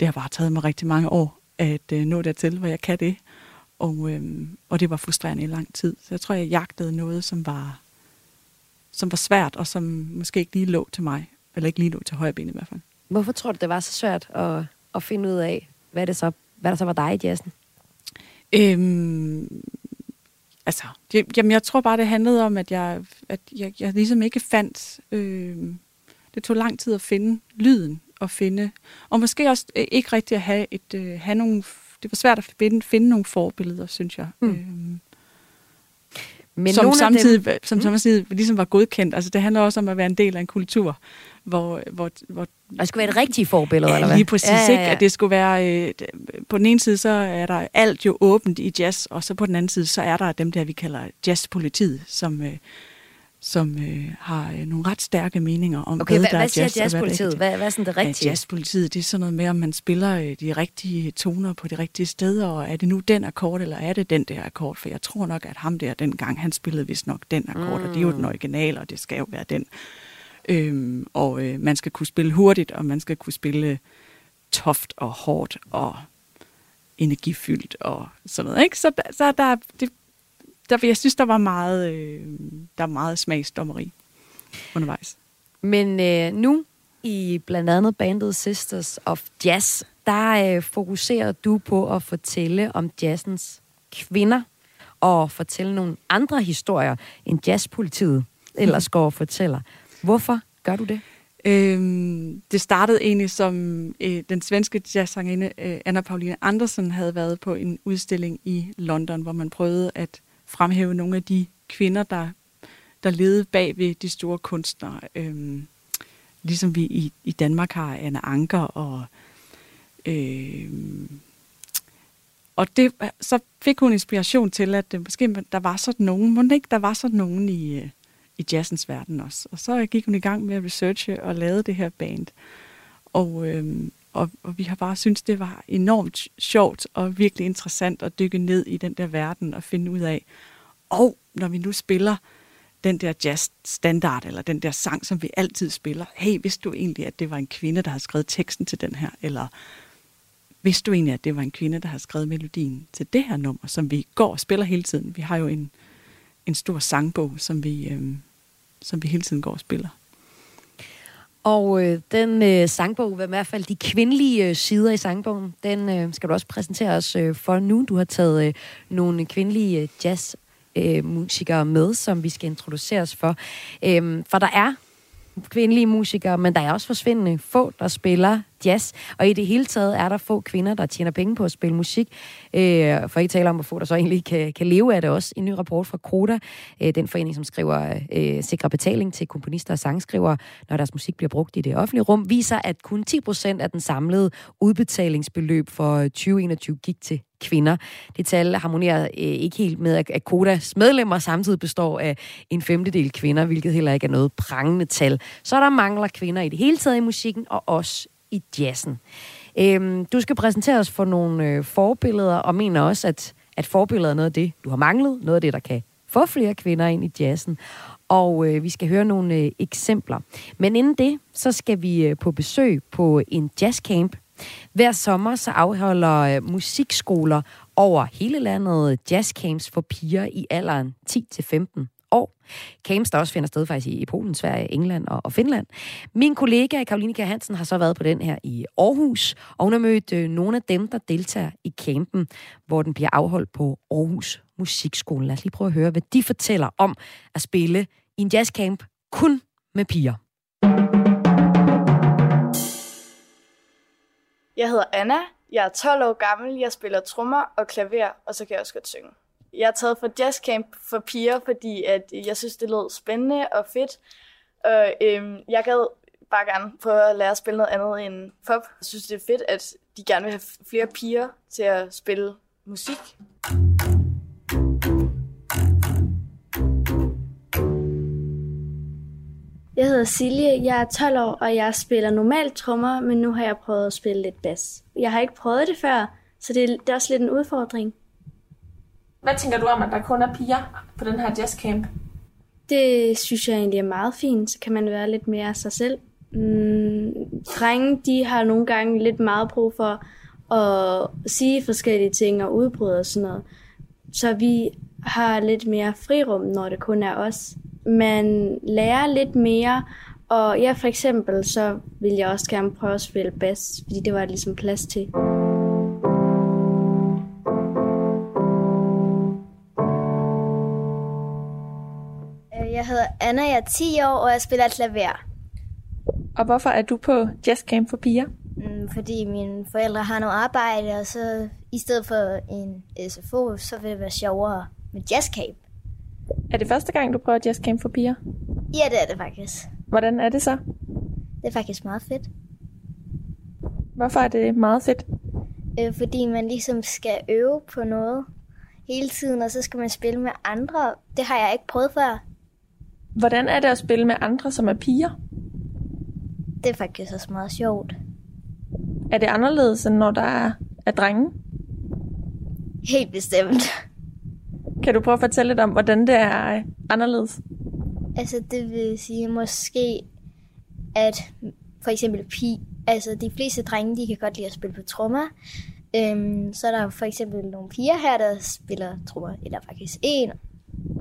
Det har bare taget mig rigtig mange år at øh, nå dertil, hvor jeg kan det. Og, øh, og det var frustrerende i lang tid. Så jeg tror, jeg jagtede noget, som var, som var svært, og som måske ikke lige lå til mig. Eller ikke lige lå til højre ben i hvert fald. Hvorfor tror du, det var så svært at, at finde ud af, hvad, det så, hvad der så var dig i jazzen? Øhm, altså, det, jamen jeg tror bare, det handlede om, at jeg, at jeg, jeg ligesom ikke fandt... Øh, det tog lang tid at finde lyden og finde... Og måske også øh, ikke rigtigt at have, et, øh, have nogle... Det var svært at finde, finde nogle forbilleder, synes jeg. Mm. Øhm, men som samtidig, dem... som mm. samtidig ligesom var godkendt. Altså det handler også om at være en del af en kultur, hvor... hvor, hvor det skulle være et rigtigt forbillede, ja, eller hvad? lige præcis. Ja, ja, ja. Ikke? At det skulle være... Øh, på den ene side, så er der alt jo åbent i jazz, og så på den anden side, så er der dem der, vi kalder jazzpolitiet, som... Øh, som øh, har øh, nogle ret stærke meninger om, okay, hvad, hvad, der hvad er jazz, jazzpolitiet? Hvad, hvad er sådan det rigtige? Ja, jazzpolitiet, det er sådan noget med, om man spiller øh, de rigtige toner på de rigtige steder, og er det nu den akkord, eller er det den der akkord? For jeg tror nok, at ham der dengang, han spillede vist nok den akkord, mm. og det er jo den originale, og det skal jo være den. Øhm, og øh, man skal kunne spille hurtigt, og man skal kunne spille toft og hårdt og energifyldt og sådan noget. Ikke? Så, så der, det, der, jeg synes, der var meget, øh, der var meget smagsdommeri undervejs. Men øh, nu i blandt andet bandet Sisters of Jazz, der øh, fokuserer du på at fortælle om jazzens kvinder og fortælle nogle andre historier, end jazzpolitiet ellers går og fortæller. Hvorfor gør du det? Øhm, det startede egentlig som øh, den svenske jazzsangerinde øh, Anna Pauline Andersen havde været på en udstilling i London, hvor man prøvede at fremhæve nogle af de kvinder, der, der levede bag ved de store kunstnere. Øhm, ligesom vi i, i Danmark har Anna Anker og... Øhm, og det, så fik hun inspiration til, at øh, måske der var sådan nogen, må ikke der var sådan nogen i, øh, i jazzens verden også. Og så gik hun i gang med at researche og lave det her band. Og, øhm, og, og vi har bare syntes, det var enormt sjovt og virkelig interessant at dykke ned i den der verden og finde ud af. Og når vi nu spiller den der jazzstandard, eller den der sang, som vi altid spiller, hey, vidste du egentlig, at det var en kvinde, der har skrevet teksten til den her? Eller vidste du egentlig, at det var en kvinde, der har skrevet melodien til det her nummer, som vi går og spiller hele tiden? Vi har jo en, en stor sangbog, som vi, øhm, som vi hele tiden går og spiller. Og øh, den øh, sangbog, i hvert fald de kvindelige øh, sider i sangbogen, den øh, skal du også præsentere os øh, for nu. Du har taget øh, nogle kvindelige øh, jazzmusikere øh, med, som vi skal introduceres for. Øh, for der er kvindelige musikere, men der er også forsvindende få, der spiller jazz. Og i det hele taget er der få kvinder, der tjener penge på at spille musik. Øh, for ikke tale om, hvor få der så egentlig kan, kan leve af det også. En ny rapport fra Koda, øh, den forening, som skriver øh, sikre betaling til komponister og sangskrivere, når deres musik bliver brugt i det offentlige rum, viser, at kun 10 procent af den samlede udbetalingsbeløb for øh, 2021 gik til kvinder. Det tal harmonerer øh, ikke helt med, at Kodas medlemmer samtidig består af en femtedel kvinder, hvilket heller ikke er noget prangende tal. Så der mangler kvinder i det hele taget i musikken, og også i jazzen. Øhm, du skal præsentere os for nogle øh, forbilleder, og mener også, at, at forbilleder er noget af det, du har manglet, noget af det, der kan få flere kvinder ind i jazzen. Og øh, vi skal høre nogle øh, eksempler. Men inden det, så skal vi øh, på besøg på en jazzcamp. Hver sommer så afholder øh, musikskoler over hele landet jazzcamps for piger i alderen 10-15 år. Camps, der også finder sted faktisk i Polen, Sverige, England og, og Finland. Min kollega Karoline Kjær Hansen har så været på den her i Aarhus, og hun har mødt øh, nogle af dem, der deltager i campen, hvor den bliver afholdt på Aarhus Musikskole. Lad os lige prøve at høre, hvad de fortæller om at spille i en jazzcamp kun med piger. Jeg hedder Anna, jeg er 12 år gammel, jeg spiller trommer og klaver, og så kan jeg også godt synge. Jeg er taget for jazzcamp for piger, fordi at jeg synes, det lød spændende og fedt. Og øhm, jeg gad bare gerne prøve at lære at spille noget andet end pop. Jeg synes, det er fedt, at de gerne vil have flere piger til at spille musik. Jeg hedder Silje, jeg er 12 år, og jeg spiller normalt trommer, men nu har jeg prøvet at spille lidt bas. Jeg har ikke prøvet det før, så det er, det er også lidt en udfordring. Hvad tænker du om, at der kun er piger på den her jazzcamp? Det synes jeg egentlig er meget fint, så kan man være lidt mere sig selv. Mm, drenge, de har nogle gange lidt meget brug for at sige forskellige ting og udbryde og sådan noget. Så vi har lidt mere frirum, når det kun er os. Man lærer lidt mere, og ja, for eksempel, så vil jeg også gerne prøve at spille bass, fordi det var der ligesom plads til. Jeg hedder Anna, jeg er 10 år, og jeg spiller klaver. Og hvorfor er du på jazzcamp for piger? Mm, Fordi mine forældre har noget arbejde, og så i stedet for en SFO, så vil det være sjovere med jazzcamp. Er det første gang, du prøver jazzcamp for piger? Ja, det er det faktisk. Hvordan er det så? Det er faktisk meget fedt. Hvorfor er det meget fedt? Øh, fordi man ligesom skal øve på noget hele tiden, og så skal man spille med andre. Det har jeg ikke prøvet før. Hvordan er det at spille med andre, som er piger? Det er faktisk også meget sjovt. Er det anderledes, end når der er, er drenge? Helt bestemt. Kan du prøve at fortælle lidt om, hvordan det er øh, anderledes? Altså, det vil sige måske, at for eksempel pi, altså de fleste drenge, de kan godt lide at spille på trommer. Øhm, så er der for eksempel nogle piger her, der spiller trommer, eller faktisk en.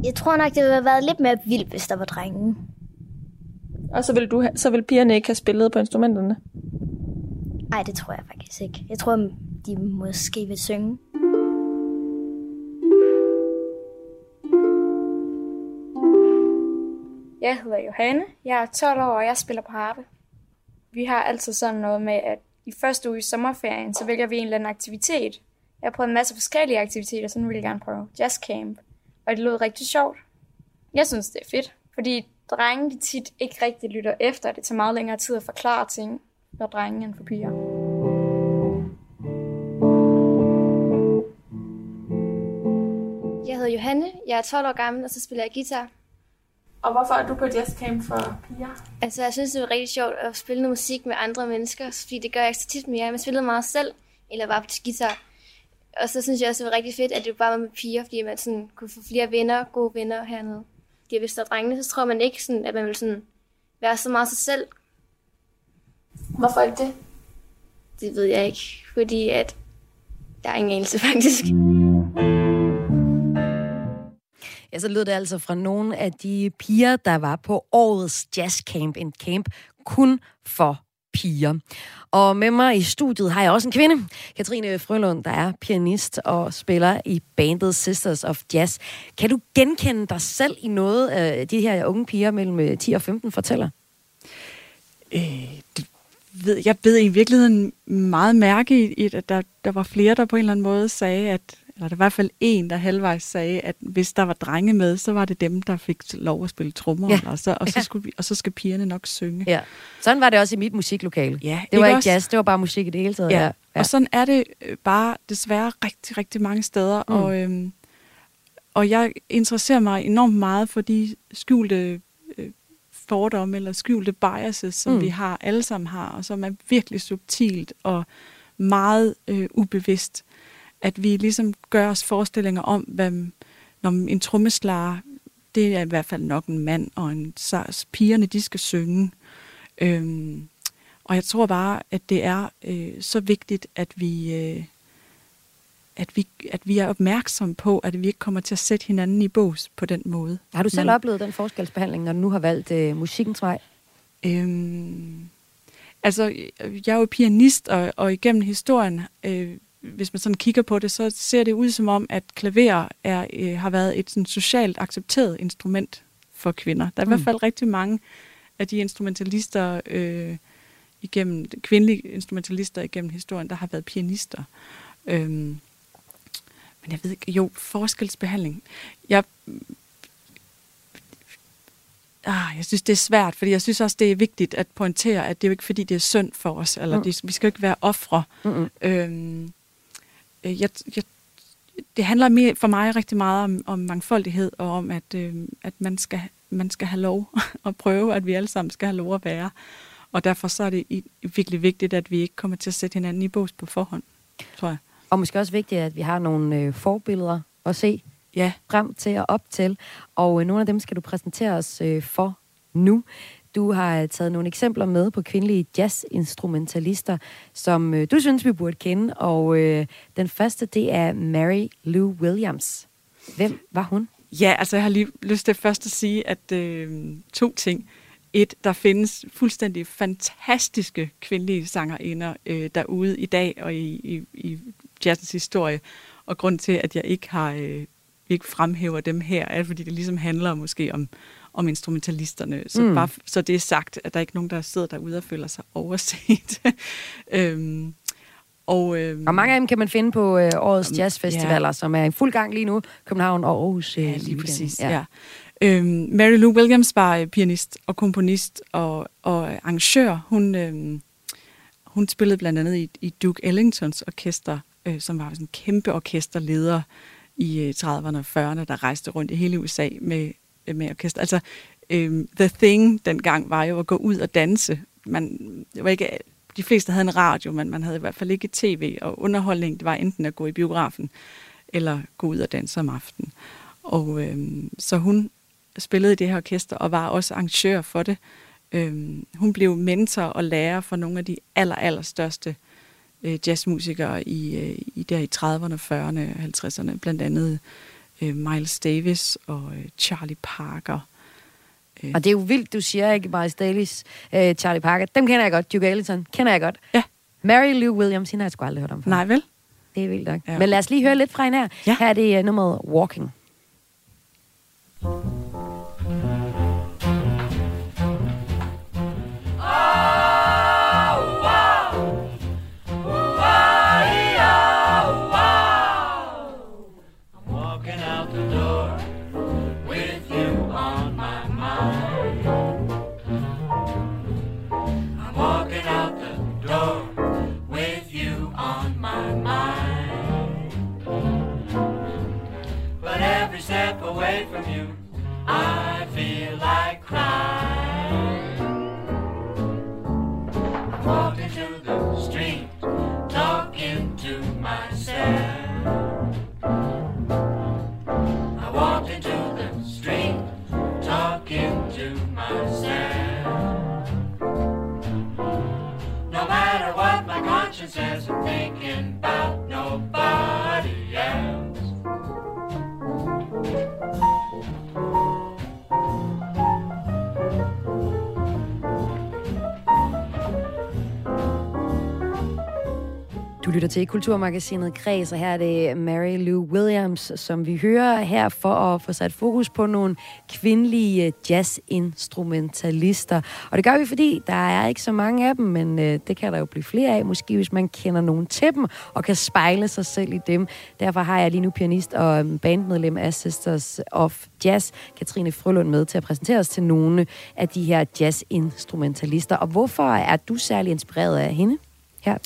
Jeg tror nok, det ville have været lidt mere vildt, hvis der var drenge. Og så vil, du, ha- så vil pigerne ikke have spillet på instrumenterne? Nej, det tror jeg faktisk ikke. Jeg tror, de måske vil synge. Jeg hedder Johanne, jeg er 12 år, og jeg spiller på harpe. Vi har altid sådan noget med, at i første uge i sommerferien, så vælger vi en eller anden aktivitet. Jeg har prøvet en masse forskellige aktiviteter, så nu vil jeg gerne prøve jazzcamp. Og det lød rigtig sjovt. Jeg synes, det er fedt, fordi drenge de tit ikke rigtig lytter efter. Det tager meget længere tid at forklare ting for drenge end for piger. Jeg hedder Johanne, jeg er 12 år gammel, og så spiller jeg guitar. Og hvorfor er du på jazzcamp for piger? Altså, jeg synes, det er rigtig sjovt at spille noget musik med andre mennesker, fordi det gør jeg ikke så tit mere. Jeg spillede meget selv, eller bare på guitar. Og så synes jeg også, det var rigtig fedt, at det bare var med piger, fordi man sådan kunne få flere venner, gode venner hernede. Fordi hvis der er drengene, så tror man ikke, sådan, at man vil sådan være så meget sig selv. Hvorfor ikke det? Det ved jeg ikke, fordi at der er ingen anelse faktisk. Ja, så lød det altså fra nogle af de piger, der var på årets jazzcamp. En camp kun for piger. Og med mig i studiet har jeg også en kvinde, Katrine Frølund, der er pianist og spiller i bandet Sisters of Jazz. Kan du genkende dig selv i noget af de her unge piger mellem øh, 10 og 15 fortæller? Øh, det ved, jeg ved i virkeligheden meget mærke i, at der, der var flere, der på en eller anden måde sagde, at eller der var i hvert fald en, der halvvejs sagde, at hvis der var drenge med, så var det dem, der fik lov at spille trommer, Ja. og, så, og, så skulle vi, og så skal pigerne nok synge. Ja. Sådan var det også i mit musiklokale. Ja, det var ikke også? jazz, det var bare musik i det hele taget. Ja. Ja. Og sådan er det øh, bare desværre rigtig, rigtig mange steder. Mm. Og, øhm, og jeg interesserer mig enormt meget for de skjulte øh, fordomme eller skjulte biases, som mm. vi har, alle sammen har, og som er virkelig subtilt og meget øh, ubevidst. At vi ligesom gør os forestillinger om, hvad når en trommeslager, det er i hvert fald nok en mand, og en, så pigerne, de skal synge. Øhm, og jeg tror bare, at det er øh, så vigtigt, at vi, øh, at, vi, at vi er opmærksom på, at vi ikke kommer til at sætte hinanden i bås på den måde. Har du selv Men- oplevet den forskelsbehandling, når du nu har valgt øh, musikkens vej? Øhm, altså, jeg er jo pianist, og, og igennem historien, øh, hvis man sådan kigger på det, så ser det ud som om, at klaver er, øh, har været et sådan, socialt accepteret instrument for kvinder. Der er mm. i hvert fald rigtig mange af de instrumentalister, øh, igennem, kvindelige instrumentalister igennem historien, der har været pianister. Øhm, men jeg ved ikke, jo, forskelsbehandling. Jeg, ah, jeg synes, det er svært, fordi jeg synes også, det er vigtigt at pointere, at det er jo ikke, fordi det er synd for os, eller Mm. det, vi skal jo ikke være ofre. Mm-mm. Øhm, øh, jeg, jeg, det handler mere for mig rigtig meget om, om mangfoldighed og om, at, øh, at man, skal, man skal have lov at prøve, at vi alle sammen skal have lov at være. Og derfor så er det virkelig vigtigt, at vi ikke kommer til at sætte hinanden i bås på forhånd, tror jeg. Og måske også vigtigt, at vi har nogle øh, forbilleder at se ja. frem til og op til. Og øh, nogle af dem skal du præsentere os øh, for nu. Du har taget nogle eksempler med på kvindelige jazzinstrumentalister, som øh, du synes, vi burde kende. Og øh, den første, det er Mary Lou Williams. Hvem var hun? Ja, altså jeg har lige lyst til først at sige, at øh, to ting. Et, der findes fuldstændig fantastiske kvindelige sangerinder øh, derude i dag og i, i, i jazzens historie. Og grund til, at jeg ikke har øh, ikke fremhæver dem her, er fordi det ligesom handler måske om, om instrumentalisterne. Så, mm. bare, så det er sagt, at der er ikke nogen, der sidder derude og føler sig overset. øhm, og, øhm, og mange af dem kan man finde på øh, årets um, jazzfestivaler, ja. som er i fuld gang lige nu. København og Aarhus. Øh, ja, lige præcis. Ja. Ja. Øhm, Mary Lou Williams var øh, pianist og komponist og, og arrangør. Hun, øhm, hun spillede blandt andet i, i Duke Ellingtons orkester, øh, som var sådan en kæmpe orkesterleder i 30'erne og 40'erne, der rejste rundt i hele USA med, Øh, med orkester. Altså, øh, The Thing dengang var jo at gå ud og danse. Man, det var ikke, de fleste havde en radio, men man havde i hvert fald ikke tv, og underholdning det var enten at gå i biografen, eller gå ud og danse om aftenen. Og øh, så hun spillede i det her orkester, og var også arrangør for det. Øh, hun blev mentor og lærer for nogle af de aller, aller største øh, jazzmusikere i, øh, i der i 30'erne, 40'erne, 50'erne, blandt andet øh, Miles Davis og øh, Charlie Parker. Øh. Og det er jo vildt, du siger ikke Miles Davis, øh, Charlie Parker. Dem kender jeg godt. Duke Ellington kender jeg godt. Ja. Mary Lou Williams, hende har jeg sgu aldrig hørt om før. Nej, vel? Det er vildt nok. Ja. Men lad os lige høre lidt fra hende her. Ja. Her er det uh, nummeret Walking. Lytter til Kulturmagasinet Kreds, og her er det Mary Lou Williams, som vi hører her for at få sat fokus på nogle kvindelige øh, jazzinstrumentalister. Og det gør vi, fordi der er ikke så mange af dem, men øh, det kan der jo blive flere af, måske hvis man kender nogen til dem og kan spejle sig selv i dem. Derfor har jeg lige nu pianist og øh, bandmedlem af Sisters of Jazz, Katrine Frølund, med til at præsentere os til nogle af de her jazzinstrumentalister. Og hvorfor er du særlig inspireret af hende her?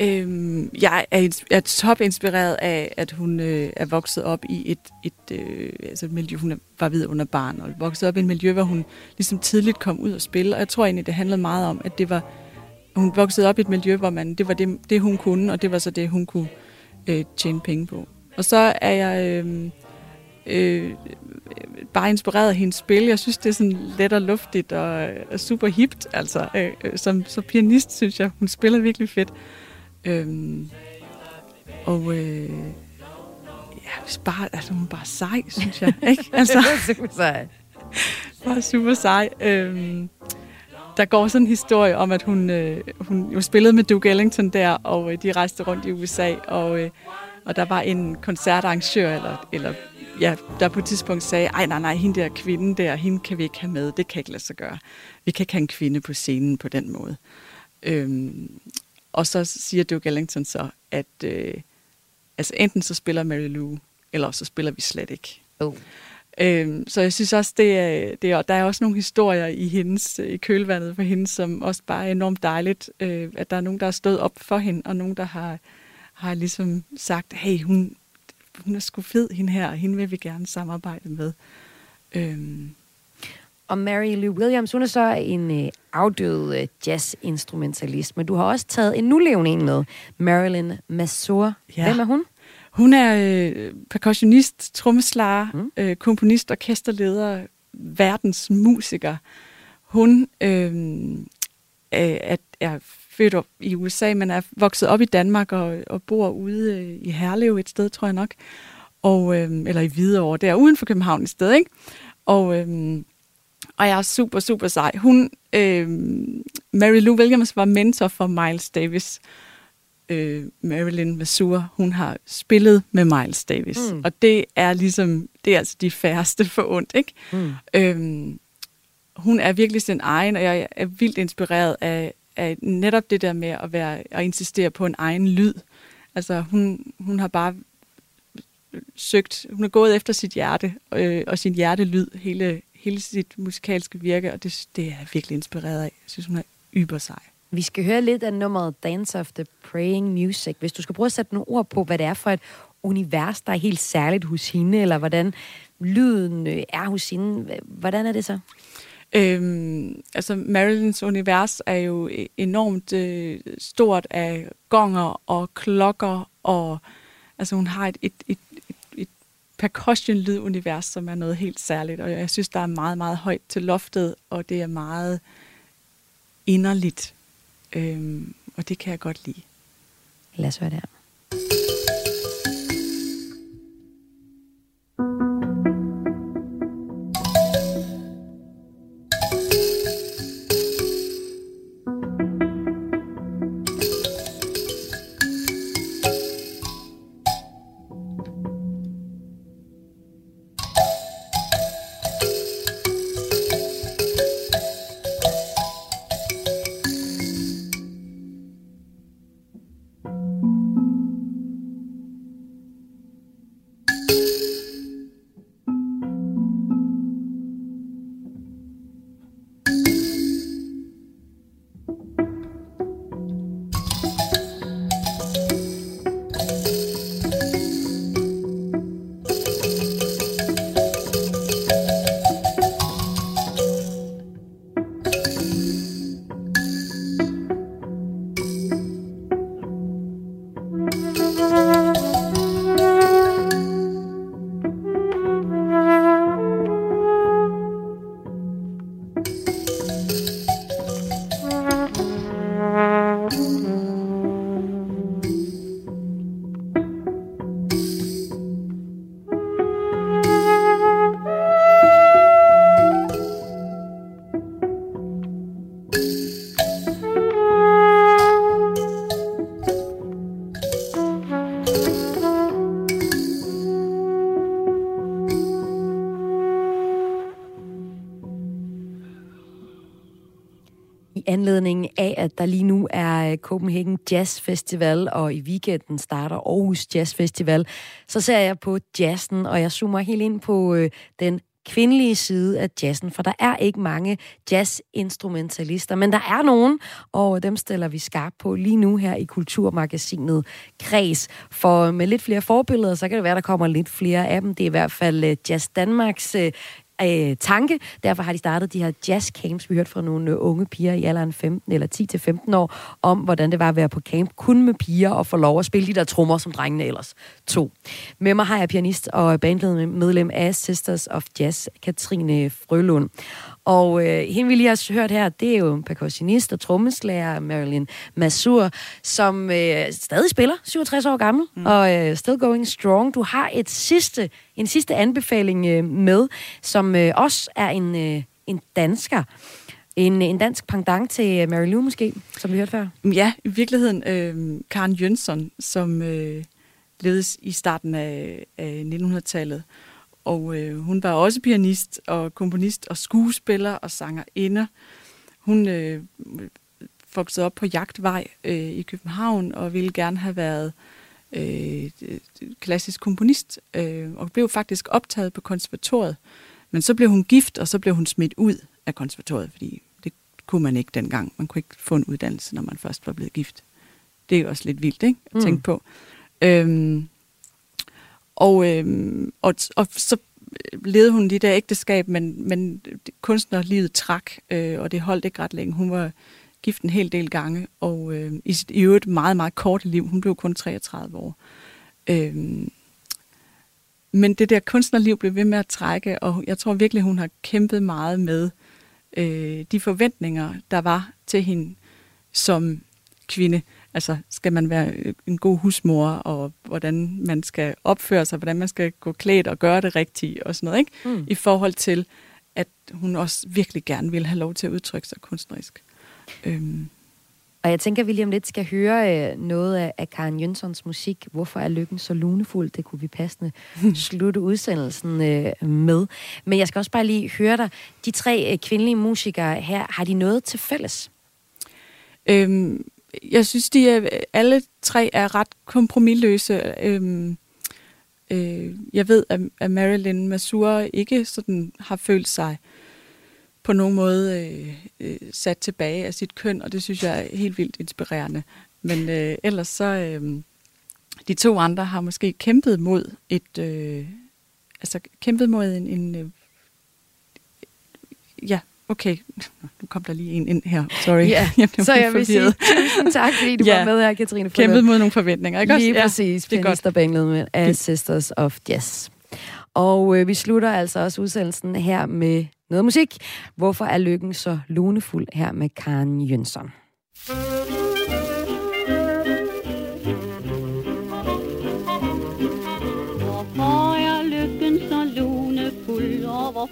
Øhm, jeg er, er top inspireret af, at hun øh, er vokset op i et, et, øh, altså et miljø, hun var ved under barn, og vokset op i et miljø, hvor hun ligesom tidligt kom ud og spille, og jeg tror egentlig, det handlede meget om, at det var, hun voksede op i et miljø, hvor man, det var det, det hun kunne, og det var så det, hun kunne øh, tjene penge på. Og så er jeg øh, øh, bare inspireret af hendes spil. Jeg synes, det er sådan let og luftigt og, og super hipt. Altså, øh, øh som, som pianist synes jeg, hun spiller virkelig fedt. Øhm, og øh, ja, hvis bare, altså hun er bare sej, synes jeg. Ikke? Altså, super sej. Bare super sej. Øhm, der går sådan en historie om, at hun, øh, hun jo spillede med Duke Ellington der, og øh, de rejste rundt i USA, og, øh, og der var en koncertarrangør, eller, eller ja, der på et tidspunkt sagde, ej nej nej, hende der kvinde der, hende kan vi ikke have med, det kan ikke lade sig gøre. Vi kan ikke have en kvinde på scenen på den måde. Øhm, og så siger Duke Ellington så, at øh, altså enten så spiller Mary Lou, eller så spiller vi slet ikke. Oh. Øhm, så jeg synes også, det er, det er, der er også nogle historier i hendes i kølvandet for hende, som også bare er enormt dejligt, øh, at der er nogen, der har stået op for hende, og nogen, der har, har ligesom sagt, hey, hun, hun er sgu fed, hende her, og hende vil vi gerne samarbejde med. Øhm, Og Mary Lou Williams, hun er så en øh, afdød øh, jazz-instrumentalist, men du har også taget en nulevende en med, Marilyn Masur. Ja. Hvem er hun? Hun er øh, percussionist, trommeslager, mm. øh, komponist, orkesterleder, verdens musiker. Hun øh, er, er født op i USA, men er vokset op i Danmark og, og bor ude øh, i Herlev et sted, tror jeg nok. Og, øh, eller i Hvidovre, der uden for København et sted, ikke? Og, øh, og jeg er super, super sej. Hun, øh, Mary Lou Williams var mentor for Miles Davis. Øh, Marilyn Masur, hun har spillet med Miles Davis. Mm. Og det er ligesom, det er altså de færreste for ondt, ikke? Mm. Øhm, hun er virkelig sin egen, og jeg er vildt inspireret af, af netop det der med at, være, at insistere på en egen lyd. Altså hun, hun har bare søgt, hun har gået efter sit hjerte øh, og sin hjertelyd hele, hele sit musikalske virke, og det, det er jeg virkelig inspireret af. Jeg synes, hun er yber sej. Vi skal høre lidt af nummeret Dance of the Praying Music. Hvis du skal prøve at sætte nogle ord på, hvad det er for et univers, der er helt særligt hos hende, eller hvordan lyden øh, er hos hende, hvordan er det så? Øhm, altså Marilyns univers er jo e- enormt øh, stort af gonger og klokker, og altså hun har et, et, et, et, et percussion-lydunivers, som er noget helt særligt, og jeg synes, der er meget, meget højt til loftet, og det er meget inderligt, øhm, og det kan jeg godt lide. Lad os høre det her. Anledning af, at der lige nu er øh, Copenhagen Jazz Festival, og i weekenden starter Aarhus Jazz Festival, så ser jeg på jazzen, og jeg zoomer helt ind på øh, den kvindelige side af jazzen, for der er ikke mange jazzinstrumentalister, men der er nogen, og dem stiller vi skarp på lige nu her i Kulturmagasinet Kreds. For med lidt flere forbilleder, så kan det være, der kommer lidt flere af dem. Det er i hvert fald øh, Jazz Danmarks øh, øh, tanke. Derfor har de startet de her jazz camps. Vi hørte fra nogle øh, unge piger i alderen 15 eller 10 til 15 år om, hvordan det var at være på camp kun med piger og få lov at spille de der trommer, som drengene ellers tog. Med mig har jeg pianist og bandmedlem af Sisters of Jazz, Katrine Frølund. Og øh, hende vi lige har hørt her, det er jo en percussionist og trommeslager, Marilyn Masur, som øh, stadig spiller, 67 år gammel, mm. og øh, still going strong. Du har et sidste, en sidste anbefaling øh, med, som øh, også er en, øh, en dansker. En, en dansk pendant til Mary Lou måske, som vi hørte før. Ja, i virkeligheden øh, Karen Jønsson, som øh, ledes i starten af, af 1900-tallet. Og øh, hun var også pianist og komponist og skuespiller og sangerinde. Hun øh, voksede op på Jagtvej øh, i København og ville gerne have været øh, klassisk komponist øh, og blev faktisk optaget på konservatoriet. Men så blev hun gift, og så blev hun smidt ud af konservatoriet, fordi det kunne man ikke dengang. Man kunne ikke få en uddannelse, når man først var blevet gift. Det er jo også lidt vildt, ikke? At Mm. tænke på. Øhm, og, øh, og, og så øh, levede hun det der ægteskab, men, men kunstnerlivet trak, øh, og det holdt ikke ret længe. Hun var gift en hel del gange, og øh, i sit i øvrigt meget, meget korte liv. Hun blev kun 33 år. Øh, men det der kunstnerliv blev ved med at trække, og jeg tror virkelig, hun har kæmpet meget med øh, de forventninger, der var til hende som kvinde. Altså, skal man være en god husmor, og hvordan man skal opføre sig, hvordan man skal gå klædt og gøre det rigtigt, og sådan noget, ikke? Mm. I forhold til, at hun også virkelig gerne vil have lov til at udtrykke sig kunstnerisk. Øhm. Og jeg tænker, at vi lige om lidt skal høre øh, noget af, Karen Jønssons musik. Hvorfor er lykken så lunefuld? Det kunne vi passende slutte udsendelsen øh, med. Men jeg skal også bare lige høre dig. De tre øh, kvindelige musikere her, har de noget til fælles? Øhm, jeg synes, de er, alle tre er ret kompromilløse. Øhm, øh, jeg ved, at, at Marilyn Masur ikke sådan har følt sig på nogen måde øh, øh, sat tilbage af sit køn, og det synes jeg er helt vildt inspirerende. Men øh, ellers så, øh, de to andre har måske kæmpet mod et, øh, altså kæmpet mod en, en øh, ja, okay, nu kom der lige en ind her, sorry. Ja, jeg så jeg vil sige tusind tak, fordi du ja. var med her, Katrine. Kæmpet mod nogle forventninger, ikke Lige også? præcis, det er godt. med As Sisters of Jazz. Og øh, vi slutter altså også udsendelsen her med noget musik. Hvorfor er lykken så lunefuld her med Karen Jønsson? Hvorfor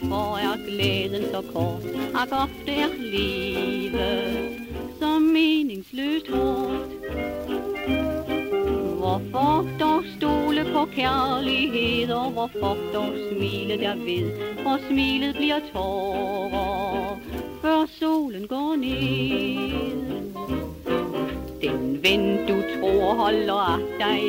hvorfor er glæden så kort? Ak ofte er livet så meningsløst hårdt. Hvorfor dog stole på kærlighed, og hvorfor dog smile derved? for smilet bliver tårer, før solen går ned. Den ven, du tror holder af dig,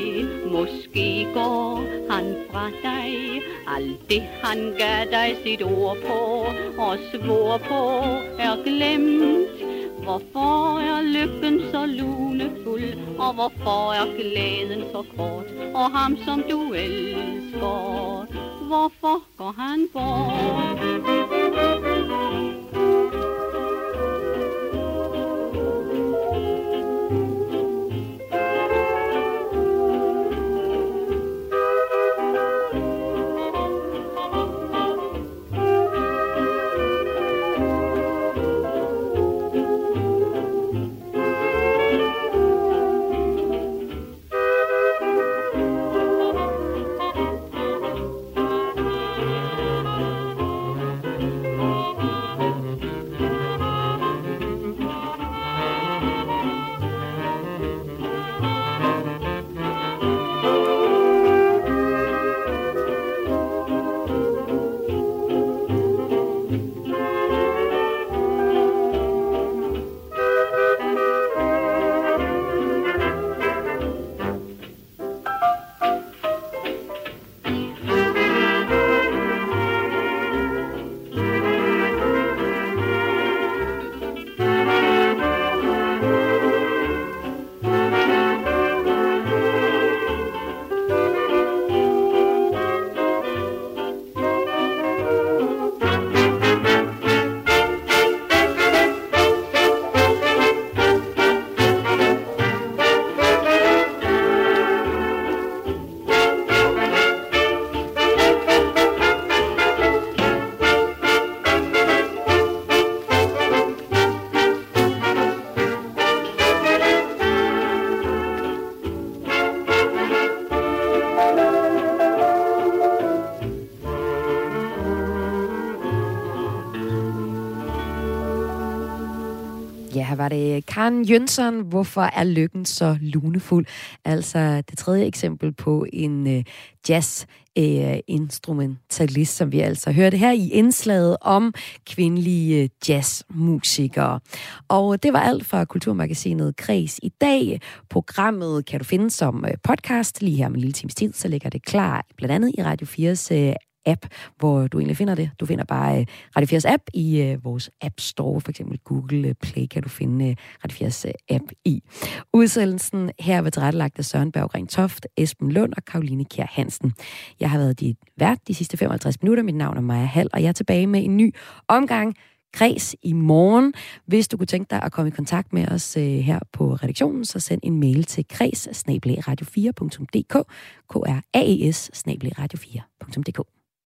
måske går han fra dig. Alt det, han gav dig sit ord på, og svor på, er glemt. Hvorfor er lykken så lunefuld, og hvorfor er glæden så kort, og ham som du elsker, hvorfor går han bort? Karen Jønsson, hvorfor er lykken så lunefuld? Altså det tredje eksempel på en øh, jazz øh, instrumentalist, som vi altså hørte her i indslaget om kvindelige øh, jazzmusikere. Og det var alt fra Kulturmagasinet Kreds i dag. Programmet kan du finde som øh, podcast lige her med en lille times tid, så ligger det klar blandt andet i Radio 4's øh, app, hvor du egentlig finder det. Du finder bare øh, Radio 4's app i øh, vores App Store, for eksempel Google øh, Play, kan du finde øh, Radio 4's øh, app i. Udsendelsen her var tilrettelagt af Søren Berggren Toft, Esben Lund og Karoline Kjær Hansen. Jeg har været dit vært de sidste 55 minutter. Mit navn er Maja Hall, og jeg er tilbage med en ny omgang Kreds i morgen. Hvis du kunne tænke dig at komme i kontakt med os øh, her på redaktionen, så send en mail til kreds radio4.dk k r a e s radio4.dk